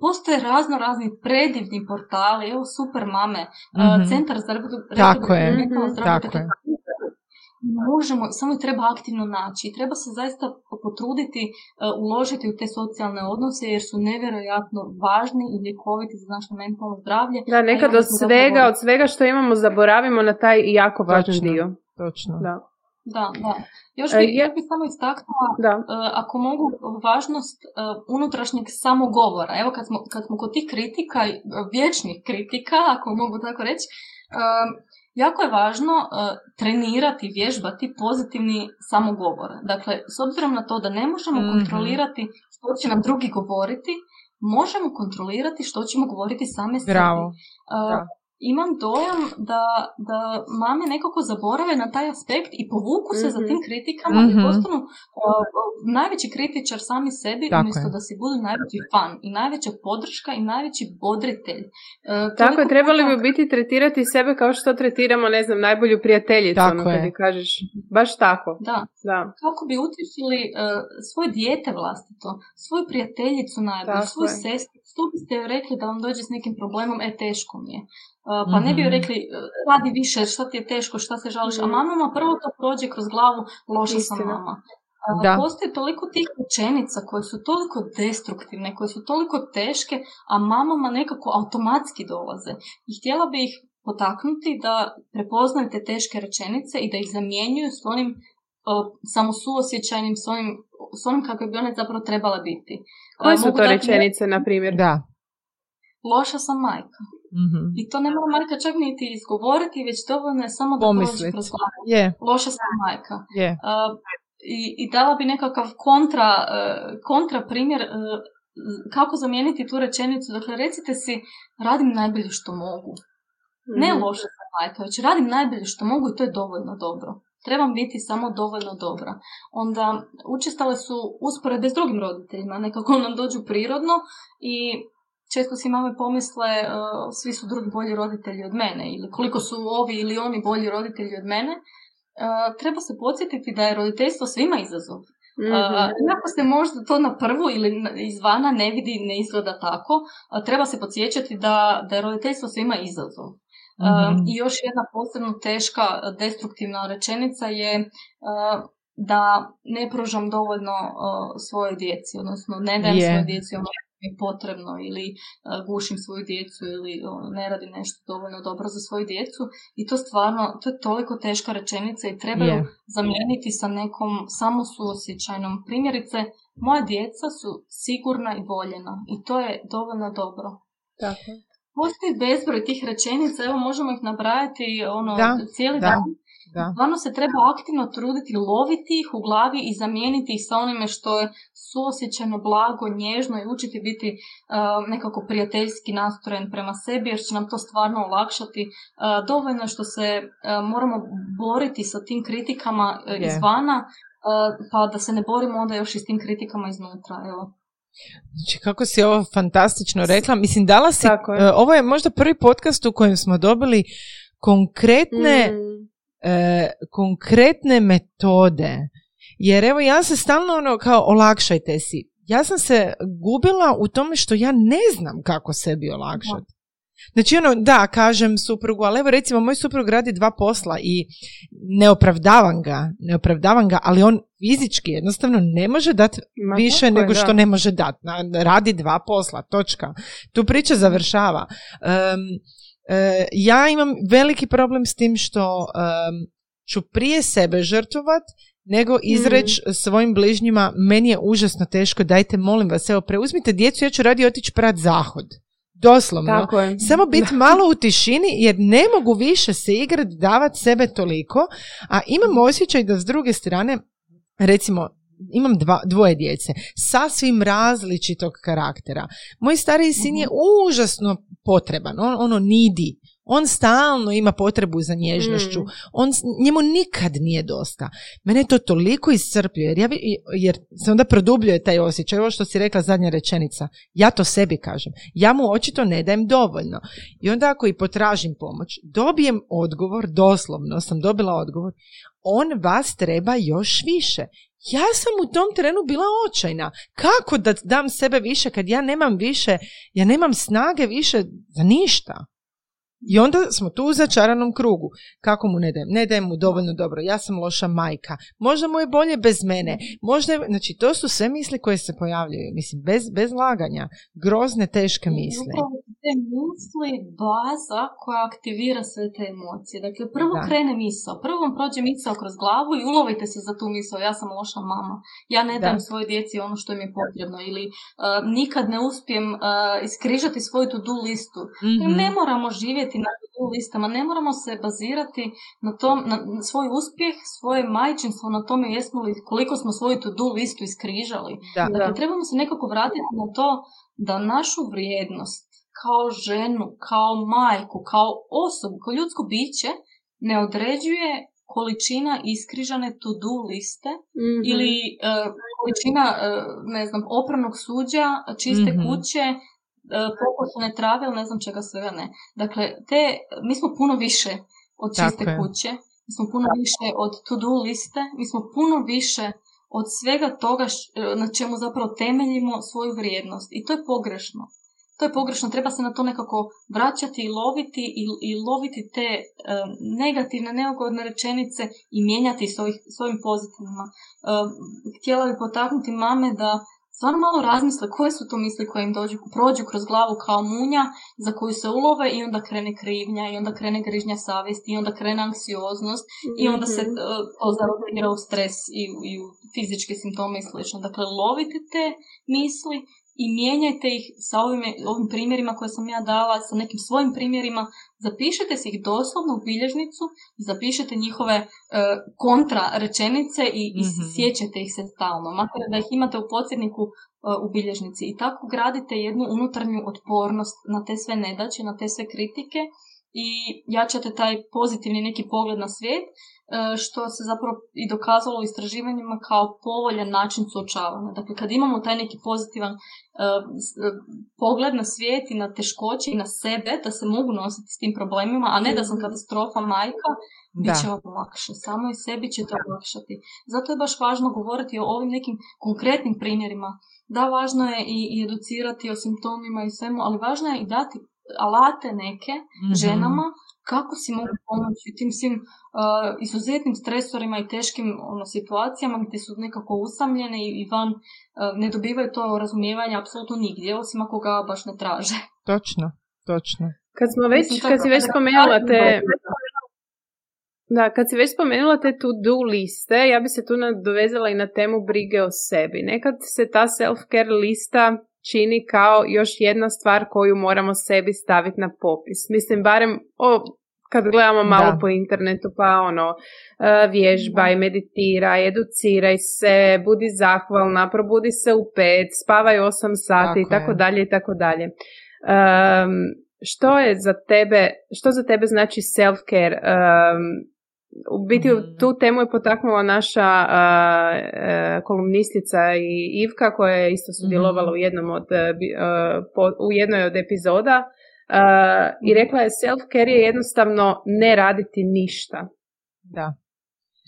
postoje razno razni predivni portali, evo super mame, mm centar za Tako je, tako je. Možemo, samo je treba aktivno naći. Treba se zaista potruditi, uh, uložiti u te socijalne odnose jer su nevjerojatno važni i ljekoviti za naše mentalno zdravlje. Da, nekad od svega, od svega što imamo zaboravimo na taj jako važan dio. Točno. Da. Da, da. Još e, bih ja bi samo istaknula, da. E, ako mogu, važnost e, unutrašnjeg samogovora. Evo kad smo, kad smo kod tih kritika, vječnih kritika, ako mogu tako reći, jako je važno trenirati, vježbati pozitivni samogovor. Dakle, s obzirom na to da ne možemo mm kontrolirati što će nam drugi govoriti, možemo kontrolirati što ćemo govoriti same Bravo. sebi imam dojam da, da mame nekako zaborave na taj aspekt i povuku se za mhm. tim kritikama mm-hmm. i mhm. postanu najveći kritičar sami sebi Tako umjesto da si budu najveći fan i najveća podrška i najveći bodritelj. Uh, Tako je, trebali bi biti tretirati sebe kao što tretiramo, ne znam, najbolju prijateljicu, ono kad kažeš, baš tako. Da, da. kako bi utješili uh, svoje dijete vlastito, svoju prijateljicu najbolju, svoju sestru, što biste rekli da vam dođe s nekim problemom, e teško mi je. Pa ne bi joj mhm. rekli, radi više, šta ti je teško, šta se žališ, a mhm. mamama prvo to prođe kroz glavu, loša sam mama. Da. Postoji toliko tih rečenica koje su toliko destruktivne, koje su toliko teške, a mamama nekako automatski dolaze. I htjela bi ih potaknuti da prepoznaju te teške rečenice i da ih zamjenjuju s onim uh, samo suosjećajnim, s onim, s onim kako bi one zapravo trebala biti. Koje su to rečenice, na primjer? Da. Loša sam majka. Mm-hmm. I to ne mora majka čak niti izgovoriti, već dovoljno je samo da prođe kroz. Yeah. Loša sam majka. Yeah. Uh, i, I dala bi nekakav kontra, uh, kontra primjer uh, kako zamijeniti tu rečenicu. Dakle, recite si, radim najbolje što mogu. Mm-hmm. Ne loša sam majka, već radim najbolje što mogu i to je dovoljno dobro. Trebam biti samo dovoljno dobra. Onda učestale su usporedbe s drugim roditeljima, nekako nam dođu prirodno i često si mame pomisle uh, svi su drugi bolji roditelji od mene ili koliko su ovi ili oni bolji roditelji od mene. Uh, treba se podsjetiti da je roditeljstvo svima izazov. Mm-hmm. iako se možda to na prvu ili izvana ne vidi, ne izgleda tako, treba se podsjećati da, da je roditeljstvo svima izazov. mm I još jedna posebno teška destruktivna rečenica je da ne pružam dovoljno svojoj djeci, odnosno ne dajem svojoj djeci ono je potrebno ili uh, gušim svoju djecu ili ne radim nešto dovoljno dobro za svoju djecu i to stvarno, to je toliko teška rečenica i treba ju zamijeniti sa nekom samo suosjećajnom. Primjerice, moja djeca su sigurna i voljena i to je dovoljno dobro. Tako. Postoji bezbroj tih rečenica, evo možemo ih nabrajati ono, cijeli dan da. Stvarno se treba aktivno truditi loviti ih u glavi i zamijeniti ih sa onime što je suosjećano, blago, nježno i učiti biti uh, nekako prijateljski nastrojen prema sebi jer će nam to stvarno olakšati. Uh, dovoljno je što se uh, moramo boriti sa tim kritikama izvana pa da se ne borimo onda još i s tim kritikama iznutra. Evo. Znači, kako si ovo fantastično rekla. Mislim, dala si, ovo je možda prvi podcast u kojem smo dobili konkretne mm e, konkretne metode. Jer evo ja se stalno ono kao olakšajte si. Ja sam se gubila u tome što ja ne znam kako sebi olakšati. Znači ono, da, kažem suprugu, ali evo recimo moj suprug radi dva posla i ne opravdavam ga, ne opravdavam ga, ali on fizički jednostavno ne može dati više nego što ne može dati. Radi dva posla, točka. Tu priča završava. E, ja imam veliki problem s tim što ću prije sebe žrtvovat nego izreć mm. svojim bližnjima meni je užasno teško, dajte molim vas, evo preuzmite djecu, ja ću radi otići prat zahod. Doslovno. Samo biti malo u tišini jer ne mogu više se igrati, davati sebe toliko, a imam osjećaj da s druge strane, recimo, imam dva, dvoje djece, sasvim različitog karaktera. Moj stariji sin je mhm. užasno potreban, on ono nidi, on stalno ima potrebu za nježnošću. Mm. On, njemu nikad nije dosta. Mene to toliko iscrpljuje jer, ja, jer se onda produbljuje taj osjećaj. Ovo što si rekla zadnja rečenica. Ja to sebi kažem. Ja mu očito ne dajem dovoljno. I onda ako i potražim pomoć, dobijem odgovor, doslovno sam dobila odgovor, on vas treba još više. Ja sam u tom trenu bila očajna. Kako da dam sebe više kad ja nemam više, ja nemam snage više za ništa. I onda smo tu u začaranom krugu. Kako mu ne dajem? Ne dajem mu dovoljno dobro. Ja sam loša majka. Možda mu je bolje bez mene. Možda je, znači to su sve misli koje se pojavljaju. Mislim, bez, bez laganja. Grozne, teške misli. Te misli baza koja aktivira sve te emocije. Dakle, prvo krene misao. Prvo vam prođe misao kroz glavu i ulovite se za tu misao. Ja sam loša mama. Ja ne dajem svojoj djeci ono što im je potrebno. Ili uh, nikad ne uspijem uh, iskrižati svoju to-do listu. mm Ne moramo živjeti na listama. Ne moramo se bazirati na, tom, na svoj uspjeh, svoje majčinstvo, na tome jesmo li, koliko smo svoju to-do listu iskrižali. Da, dakle, trebamo se nekako vratiti na to da našu vrijednost kao ženu, kao majku, kao osobu, kao ljudsko biće ne određuje količina iskrižane to-do liste mm-hmm. ili uh, količina, uh, ne znam, opranog suđa, čiste mm-hmm. kuće, E, pokušane trave ili ne znam čega svega ne. Dakle, te, mi smo puno više od čiste kuće, mi smo puno više od to-do liste, mi smo puno više od svega toga š, na čemu zapravo temeljimo svoju vrijednost. I to je pogrešno. To je pogrešno, treba se na to nekako vraćati i loviti i, i loviti te e, negativne, neugodne rečenice i mijenjati s, ovih, s ovim pozitivnima. htjela bih potaknuti mame da stvarno malo razmisle koje su to misli koje im dođu, prođu kroz glavu kao munja za koju se ulove i onda krene krivnja i onda krene grižnja savjesti i onda krene anksioznost i onda se uh, u stres i, i u fizičke simptome i slično. Dakle, lovite te misli i mijenjajte ih sa ovim, ovim primjerima koje sam ja dala, sa nekim svojim primjerima, zapišite se ih doslovno u bilježnicu i zapišite njihove e, kontra rečenice i, i mm sjećate ih se stalno, makar da ih imate u podsjedniku e, u bilježnici. I tako gradite jednu unutarnju otpornost na te sve nedaće, na te sve kritike i jačate taj pozitivni neki pogled na svijet, e, što se zapravo i dokazalo u istraživanjima kao povoljan način suočavanja. Dakle, kad imamo taj neki pozitivan e, e, pogled na svijet i na teškoće i na sebe, da se mogu nositi s tim problemima, a ne da sam katastrofa majka, bit će vam lakše. Samo i sebi će to olakšati. Zato je baš važno govoriti o ovim nekim konkretnim primjerima. Da, važno je i, i educirati o simptomima i svemu, ali važno je i dati alate neke mm ženama kako si mogu pomoći tim svim uh, izuzetnim stresorima i teškim ono, situacijama gdje su nekako usamljene i, i van uh, ne dobivaju to razumijevanje apsolutno nigdje, osim ako ga baš ne traže. Točno, točno. Kad smo već, kad si već spomenula te... Da, kad si već spomenula te to-do liste, ja bi se tu nadovezala i na temu brige o sebi. Nekad se ta self-care lista čini kao još jedna stvar koju moramo sebi staviti na popis. Mislim, barem o, kad gledamo malo po internetu, pa ono, e, vježbaj, meditiraj, educiraj se, budi zahvalna, probudi se u pet, spavaj osam sati i tako dalje i tako dalje. Što je za tebe, što za tebe znači self-care? U biti mm. tu temu je potaknula naša uh, kolumnistica i Ivka koja je isto sudjelovala mm. u jednom od uh, u jednoj od epizoda i mhm. rekla je self-care je jednostavno ne raditi ništa. Da.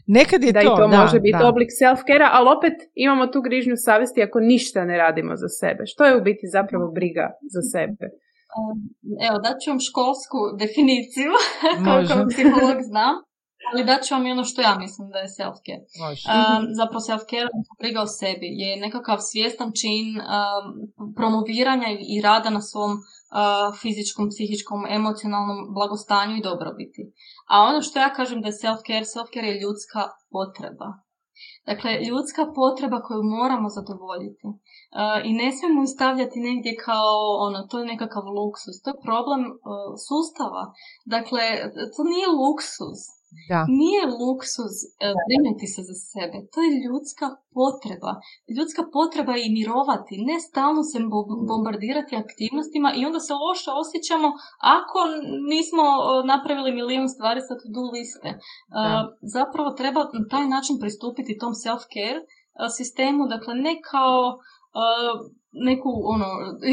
Nekad je da to, i to može biti oblik self-care, ali opet imamo tu grižnju savjesti ako ništa ne radimo za sebe. Što je u biti zapravo briga za sebe? Evo, dat ću vam školsku definiciju, koliko psiholog znam. Ali dat ću vam ono što ja mislim da je self-care. Um, zapravo self-care, briga o sebi, je nekakav svjestan čin um, promoviranja i rada na svom uh, fizičkom, psihičkom, emocionalnom blagostanju i dobrobiti. A ono što ja kažem da je self-care, self-care je ljudska potreba. Dakle, ljudska potreba koju moramo zadovoljiti. Uh, I ne smijemo ju stavljati negdje kao, ono, to je nekakav luksus. To je problem uh, sustava. Dakle, to nije luksus. Da. Nije luksuz e, brinuti se za sebe, to je ljudska potreba. Ljudska potreba je i mirovati, ne stalno se bombardirati aktivnostima i onda se loše osjećamo ako nismo e, napravili milijun stvari sa to-do liste. E, zapravo treba na taj način pristupiti tom self-care sistemu, dakle ne kao neku, ono,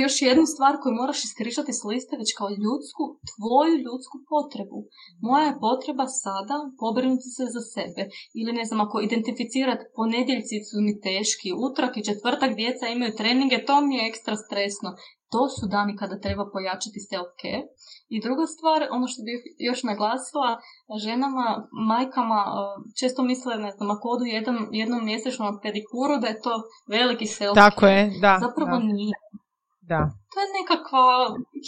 još jednu stvar koju moraš iskrišati s liste, već kao ljudsku, tvoju ljudsku potrebu. Moja je potreba sada pobrinuti se za sebe. Ili ne znam, ako identificirati ponedjeljci su mi teški, utrak i četvrtak djeca imaju treninge, to mi je ekstra stresno. To su dani kada treba pojačati self-care. I druga stvar, ono što bih još naglasila, ženama, majkama često misle, ne znam, ako odu jedan, jednom mjesečno na pedikuru, da je to veliki self-care. Tako je, da. Zapravo nije. Da. To je nekakva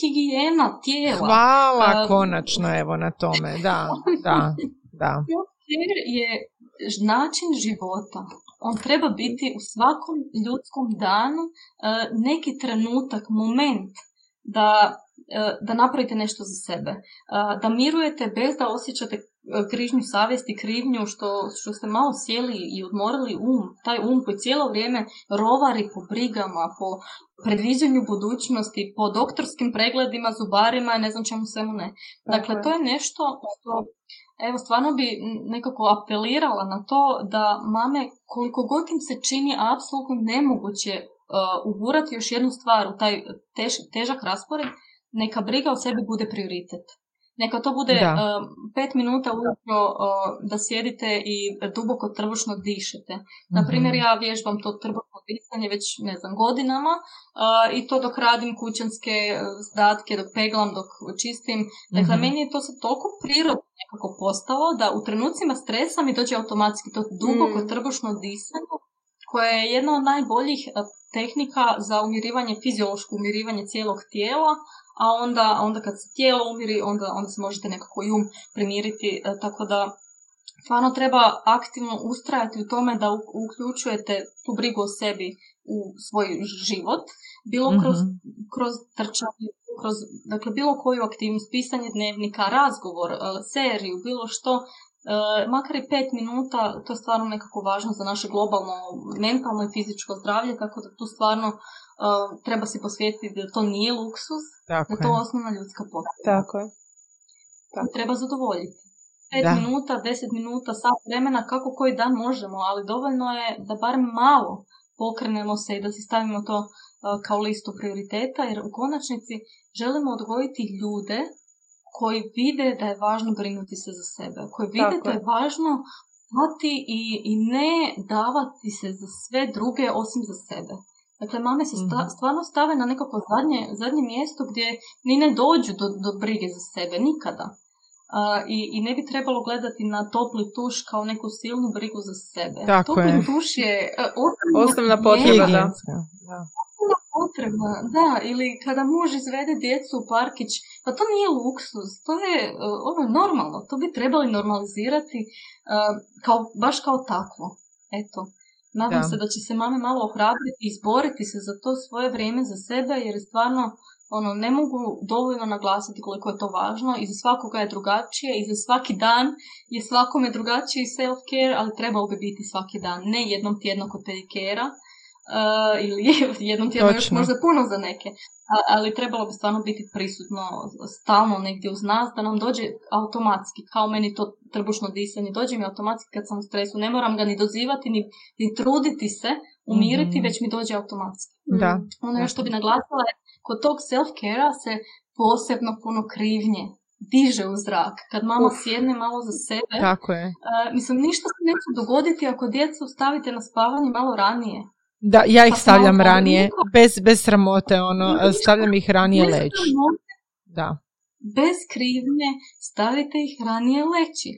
higijena tijela. Hvala konačno evo na tome, da, da, da. Je način života on treba biti u svakom ljudskom danu e, neki trenutak, moment da, e, da napravite nešto za sebe. E, da mirujete bez da osjećate križnju savjesti, krivnju, što, što ste malo sjeli i odmorili um, taj um koji cijelo vrijeme rovari po brigama, po predviđanju budućnosti, po doktorskim pregledima, zubarima i ne znam čemu svemu ne. Dakle, to je nešto što Evo, stvarno bi nekako apelirala na to da mame, koliko god im se čini apsolutno nemoguće uh, ugurati još jednu stvar u taj tež, težak raspored, neka briga o sebi bude prioritet. Neka to bude uh, pet minuta ujutro uh, da sjedite i duboko trbušno dišete. Na primjer, mhm. ja vježbam to trbušno disanje već, ne znam, godinama uh, i to dok radim kućanske zdatke, dok peglam, dok čistim. Dakle, mm meni je to sad toliko prirodno nekako postalo da u trenucima stresa mi dođe automatski to duboko mm. trbušno disanje koje je jedna od najboljih tehnika za umirivanje, fiziološko umirivanje cijelog tijela, a onda, onda kad se tijelo umiri, onda, onda se možete nekako i um primiriti, e, tako da stvarno treba aktivno ustrajati u tome da uključujete tu brigu o sebi u svoj život, bilo kroz, mm kroz trčanje, kroz dakle, bilo koju aktivnost, pisanje dnevnika, razgovor, e, seriju, bilo što, e, makar i pet minuta, to je stvarno nekako važno za naše globalno mentalno i fizičko zdravlje, tako da tu stvarno uh, treba si posvijetiti da to nije luksus, Tako da je to osnovna ljudska potreba. Tako je. Tako. Treba zadovoljiti. Pet minuta, deset minuta, sat vremena, kako koji dan možemo, ali dovoljno je da bar malo pokrenemo se i da si stavimo to uh, kao listu prioriteta, jer u konačnici želimo odgojiti ljude koji vide da je važno brinuti se za sebe, koji vide da je važno dati i, i ne davati se za sve druge osim za sebe. Dakle, mame se sta, mhm. stvarno stave na nekako zadnje, zadnje mjesto gdje ni ne dođu do, do brige za sebe, nikada. Uh, i, I ne bi trebalo gledati na topli tuš kao neku silnu brigu za sebe. Tako topli je. tuš je uh, osnovna potreba, da. da. Potreba, da. Ili kada muž izvede djecu u parkić, pa to nije luksus, to je uh, ono normalno. To bi trebali normalizirati uh, kao, baš kao takvo. Eto. Nadam se da će se mame malo ohrabriti i izboriti se za to svoje vrijeme za sebe, jer stvarno ono, ne mogu dovoljno naglasiti koliko je to važno i za svakoga je drugačije i za svaki dan je svakome drugačiji self-care, ali trebao bi biti svaki dan, ne jednom tjedno kod pedikera, uh, ili jednom tjedno još možda puno za neke, ali trebalo bi stvarno biti prisutno stalno negdje uz nas da nam dođe automatski, kao meni to trbušno disanje, dođe mi automatski kad sam u stresu, ne moram ga ni dozivati, ni, ni truditi se, umiriti, mhm. već mi dođe automatski. Da. Ono što bi naglasila je, kod tog self-care se posebno puno krivnje diže u zrak. Kad mama sjedne malo za sebe, Tako je. Uh, mislim, ništa se neće dogoditi ako djecu stavite na spavanje malo ranije. Da, ja ih Pa stavljam ranije, bez, bez sramote, ono, stavljam ih ranije leći. Da, Bez krivnje stavite ih ranije leći.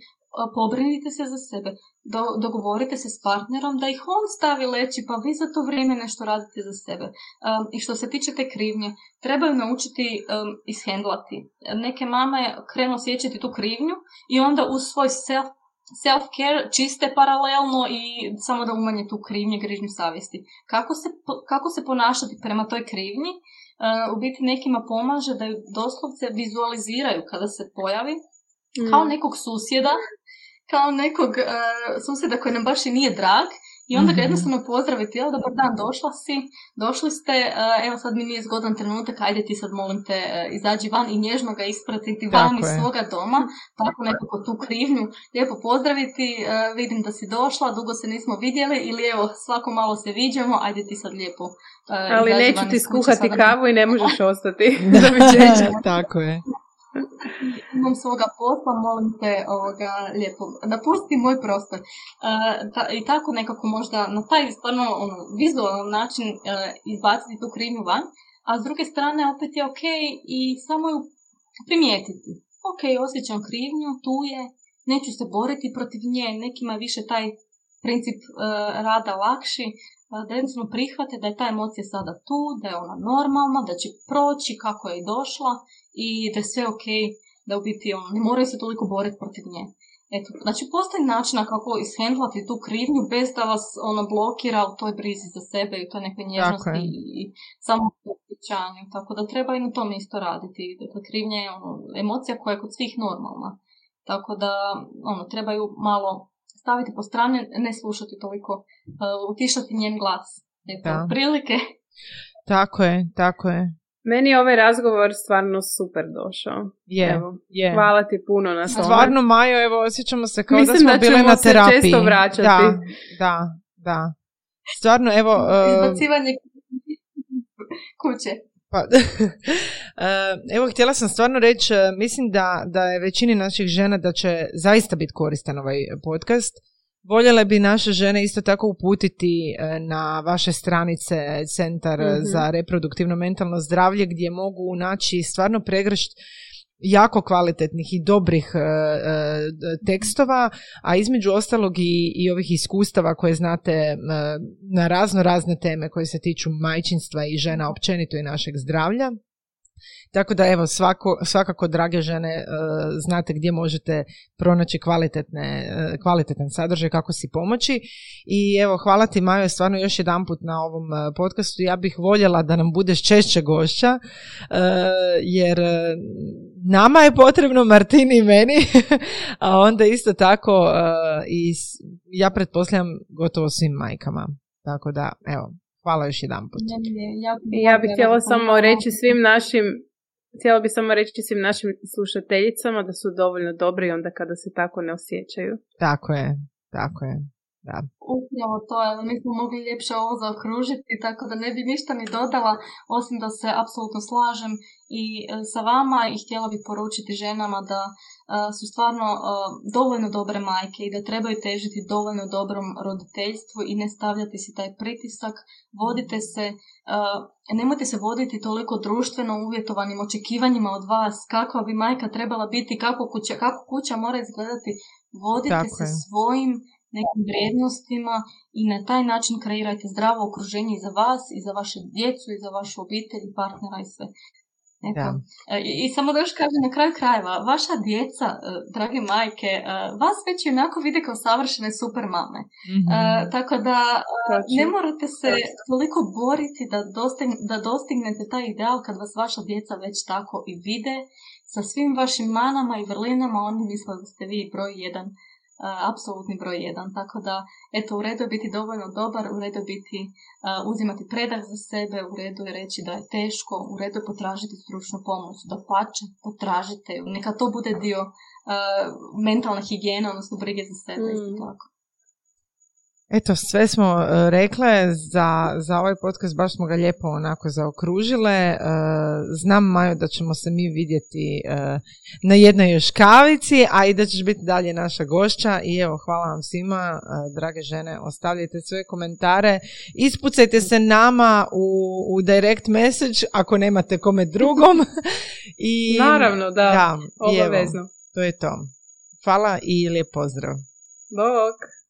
Pobrinite se za sebe. Do, dogovorite se s partnerom da ih on stavi leći, pa vi za to vrijeme nešto radite za sebe. Um, I što se tiče te krivnje, trebaju naučiti um, ishendlati. Neke mame krenu osjećati tu krivnju i onda uz svoj self self-care čiste paralelno i samo da umanje tu krivnju i grižnju savjesti. Kako se, kako se ponašati prema toj krivnji? Uh, u biti nekima pomaže da ju doslovce vizualiziraju kada se pojavi kao nekog susjeda, kao nekog uh, susjeda koji nam baš i nije drag i onda ga Mhm. jednostavno pozdraviti, jel, dobar dan, došla si, došli ste, uh, evo sad mi nije zgodan trenutak, ajde ti sad molim te, uh, izađi van i nježno ga ispratiti van Tako iz je. svoga doma, tako nekako tu krivnju, lijepo pozdraviti, uh, vidim da si došla, dugo se nismo vidjeli ili evo svako malo se viđamo, ajde ti sad lijepo Ali neću ti skuhati kavu i ne možeš ostati. Tako je. Imam svoga posla, molim te ovoga, lijepo, napusti moj prostor. E, ta- I tako nekako možda na taj stvarno ono, vizualan način e, izbaciti tu krivnju van, a s druge strane opet je ok i samo ju primijetiti. Ok, osjećam krivnju, tu je, neću se boriti protiv nje, nekima više taj princip e, rada lakši, da jednostavno prihvate da je ta emocija sada tu, da je ona normalna, da će proći kako je i došla i da je sve ok, da u biti ono, ne moraju se toliko boriti protiv nje. Eto, znači postoji načina kako ishendlati tu krivnju bez da vas ono blokira u toj brizi za sebe i u toj nekoj nježnosti je. i, i samo osjećanju. Tako da treba i na tome isto raditi. Dakle, krivnja je ono, emocija koja je kod svih normalna. Tako da ono, trebaju malo staviti po strane, ne slušati toliko, uh, utišati njen glas. Eto, Da. prilike. Tako je, tako je. Meni je ovaj razgovor stvarno super došao. Je, Evo, je. Hvala ti puno na tome. Stvarno, Majo, evo, osjećamo se kao Mislim da smo da bile ćemo na se terapiji. često vraćati. Da, da, da. Stvarno, evo... uh, Izbacivanje kuće. Pa, e, evo, htjela sam stvarno reći, e, mislim da, da je većini naših žena da će zaista biti koristan ovaj podcast. Voljele bi naše žene isto tako uputiti e, na vaše stranice Centar Mhm. za reproduktivno mentalno zdravlje gdje mogu naći stvarno pregršt jako kvalitetnih i dobrih e, e, tekstova, a između ostalog i, i ovih iskustava koje znate e, na razno razne teme koje se tiču majčinstva i žena općenito i našeg zdravlja. Tako da evo svako, svakako drage žene e, znate gdje možete pronaći kvalitetne, e, kvalitetan sadržaj kako si pomoći. I evo hvala ti Majo stvarno još jedanput na ovom e, podcastu. Ja bih voljela da nam budeš češće gošća jer nama je potrebno Martini i meni a onda isto tako i ja pretpostavljam gotovo svim majkama. Tako da evo hvala još jedanput. I ja bih htjela samo reći svim našim Htjela bih samo reći svim našim slušateljicama da su dovoljno dobre i onda kada se tako ne osjećaju. tako je tako je da. Upravo to, evo, mi smo mogli ljepše ovo zaokružiti, tako da ne bi ništa ni dodala, osim da se apsolutno slažem i e, sa vama i htjela bih poručiti ženama da e, su stvarno e, dovoljno dobre majke i da trebaju težiti dovoljno dobrom roditeljstvu i ne stavljati si taj pritisak, vodite se, nemojte se voditi toliko društveno uvjetovanim očekivanjima od vas, kakva bi majka trebala biti, kako kuća, kako kuća mora izgledati, vodite Tako se je. svojim nekim vrijednostima i na taj način kreirajte zdravo okruženje i za vas, i za vaše djecu, i za vašu obitelj, i partnera i sve. Eto. Da. E, I, I samo da još kažem na kraju krajeva, vaša djeca, e, drage majke, e, vas već i onako vide kao savršene super mame. Mhm. E, tako da Točno. ne morate se toliko boriti da, dostig, da dostignete taj ideal kad vas vaša djeca već tako i vide sa svim vašim manama i vrlinama, oni misle da ste vi broj jedan, apsolutni broj jedan. Tako da, eto, u redu je biti dovoljno dobar, u redu je biti, e, uzimati predah za sebe, u redu je reći da je teško, u redu je potražiti stručnu pomoć, da pače, potražite ju. Neka to bude dio e, mentalne higijene, odnosno brige za sebe, isto Mm. tako. Eto, sve smo e, rekle za, za ovaj podcast, baš smo ga lijepo onako zaokružile. E, znam, Majo, da ćemo se mi vidjeti e, na jednoj još kavici, a i da ćeš biti dalje naša gošća. I evo, hvala vam svima, drage žene, ostavljajte sve komentare. Ispucajte se nama u, u direct message ako nemate kome drugom. I, Naravno, da, da obavezno. to je to. Hvala i lijep pozdrav. Bok.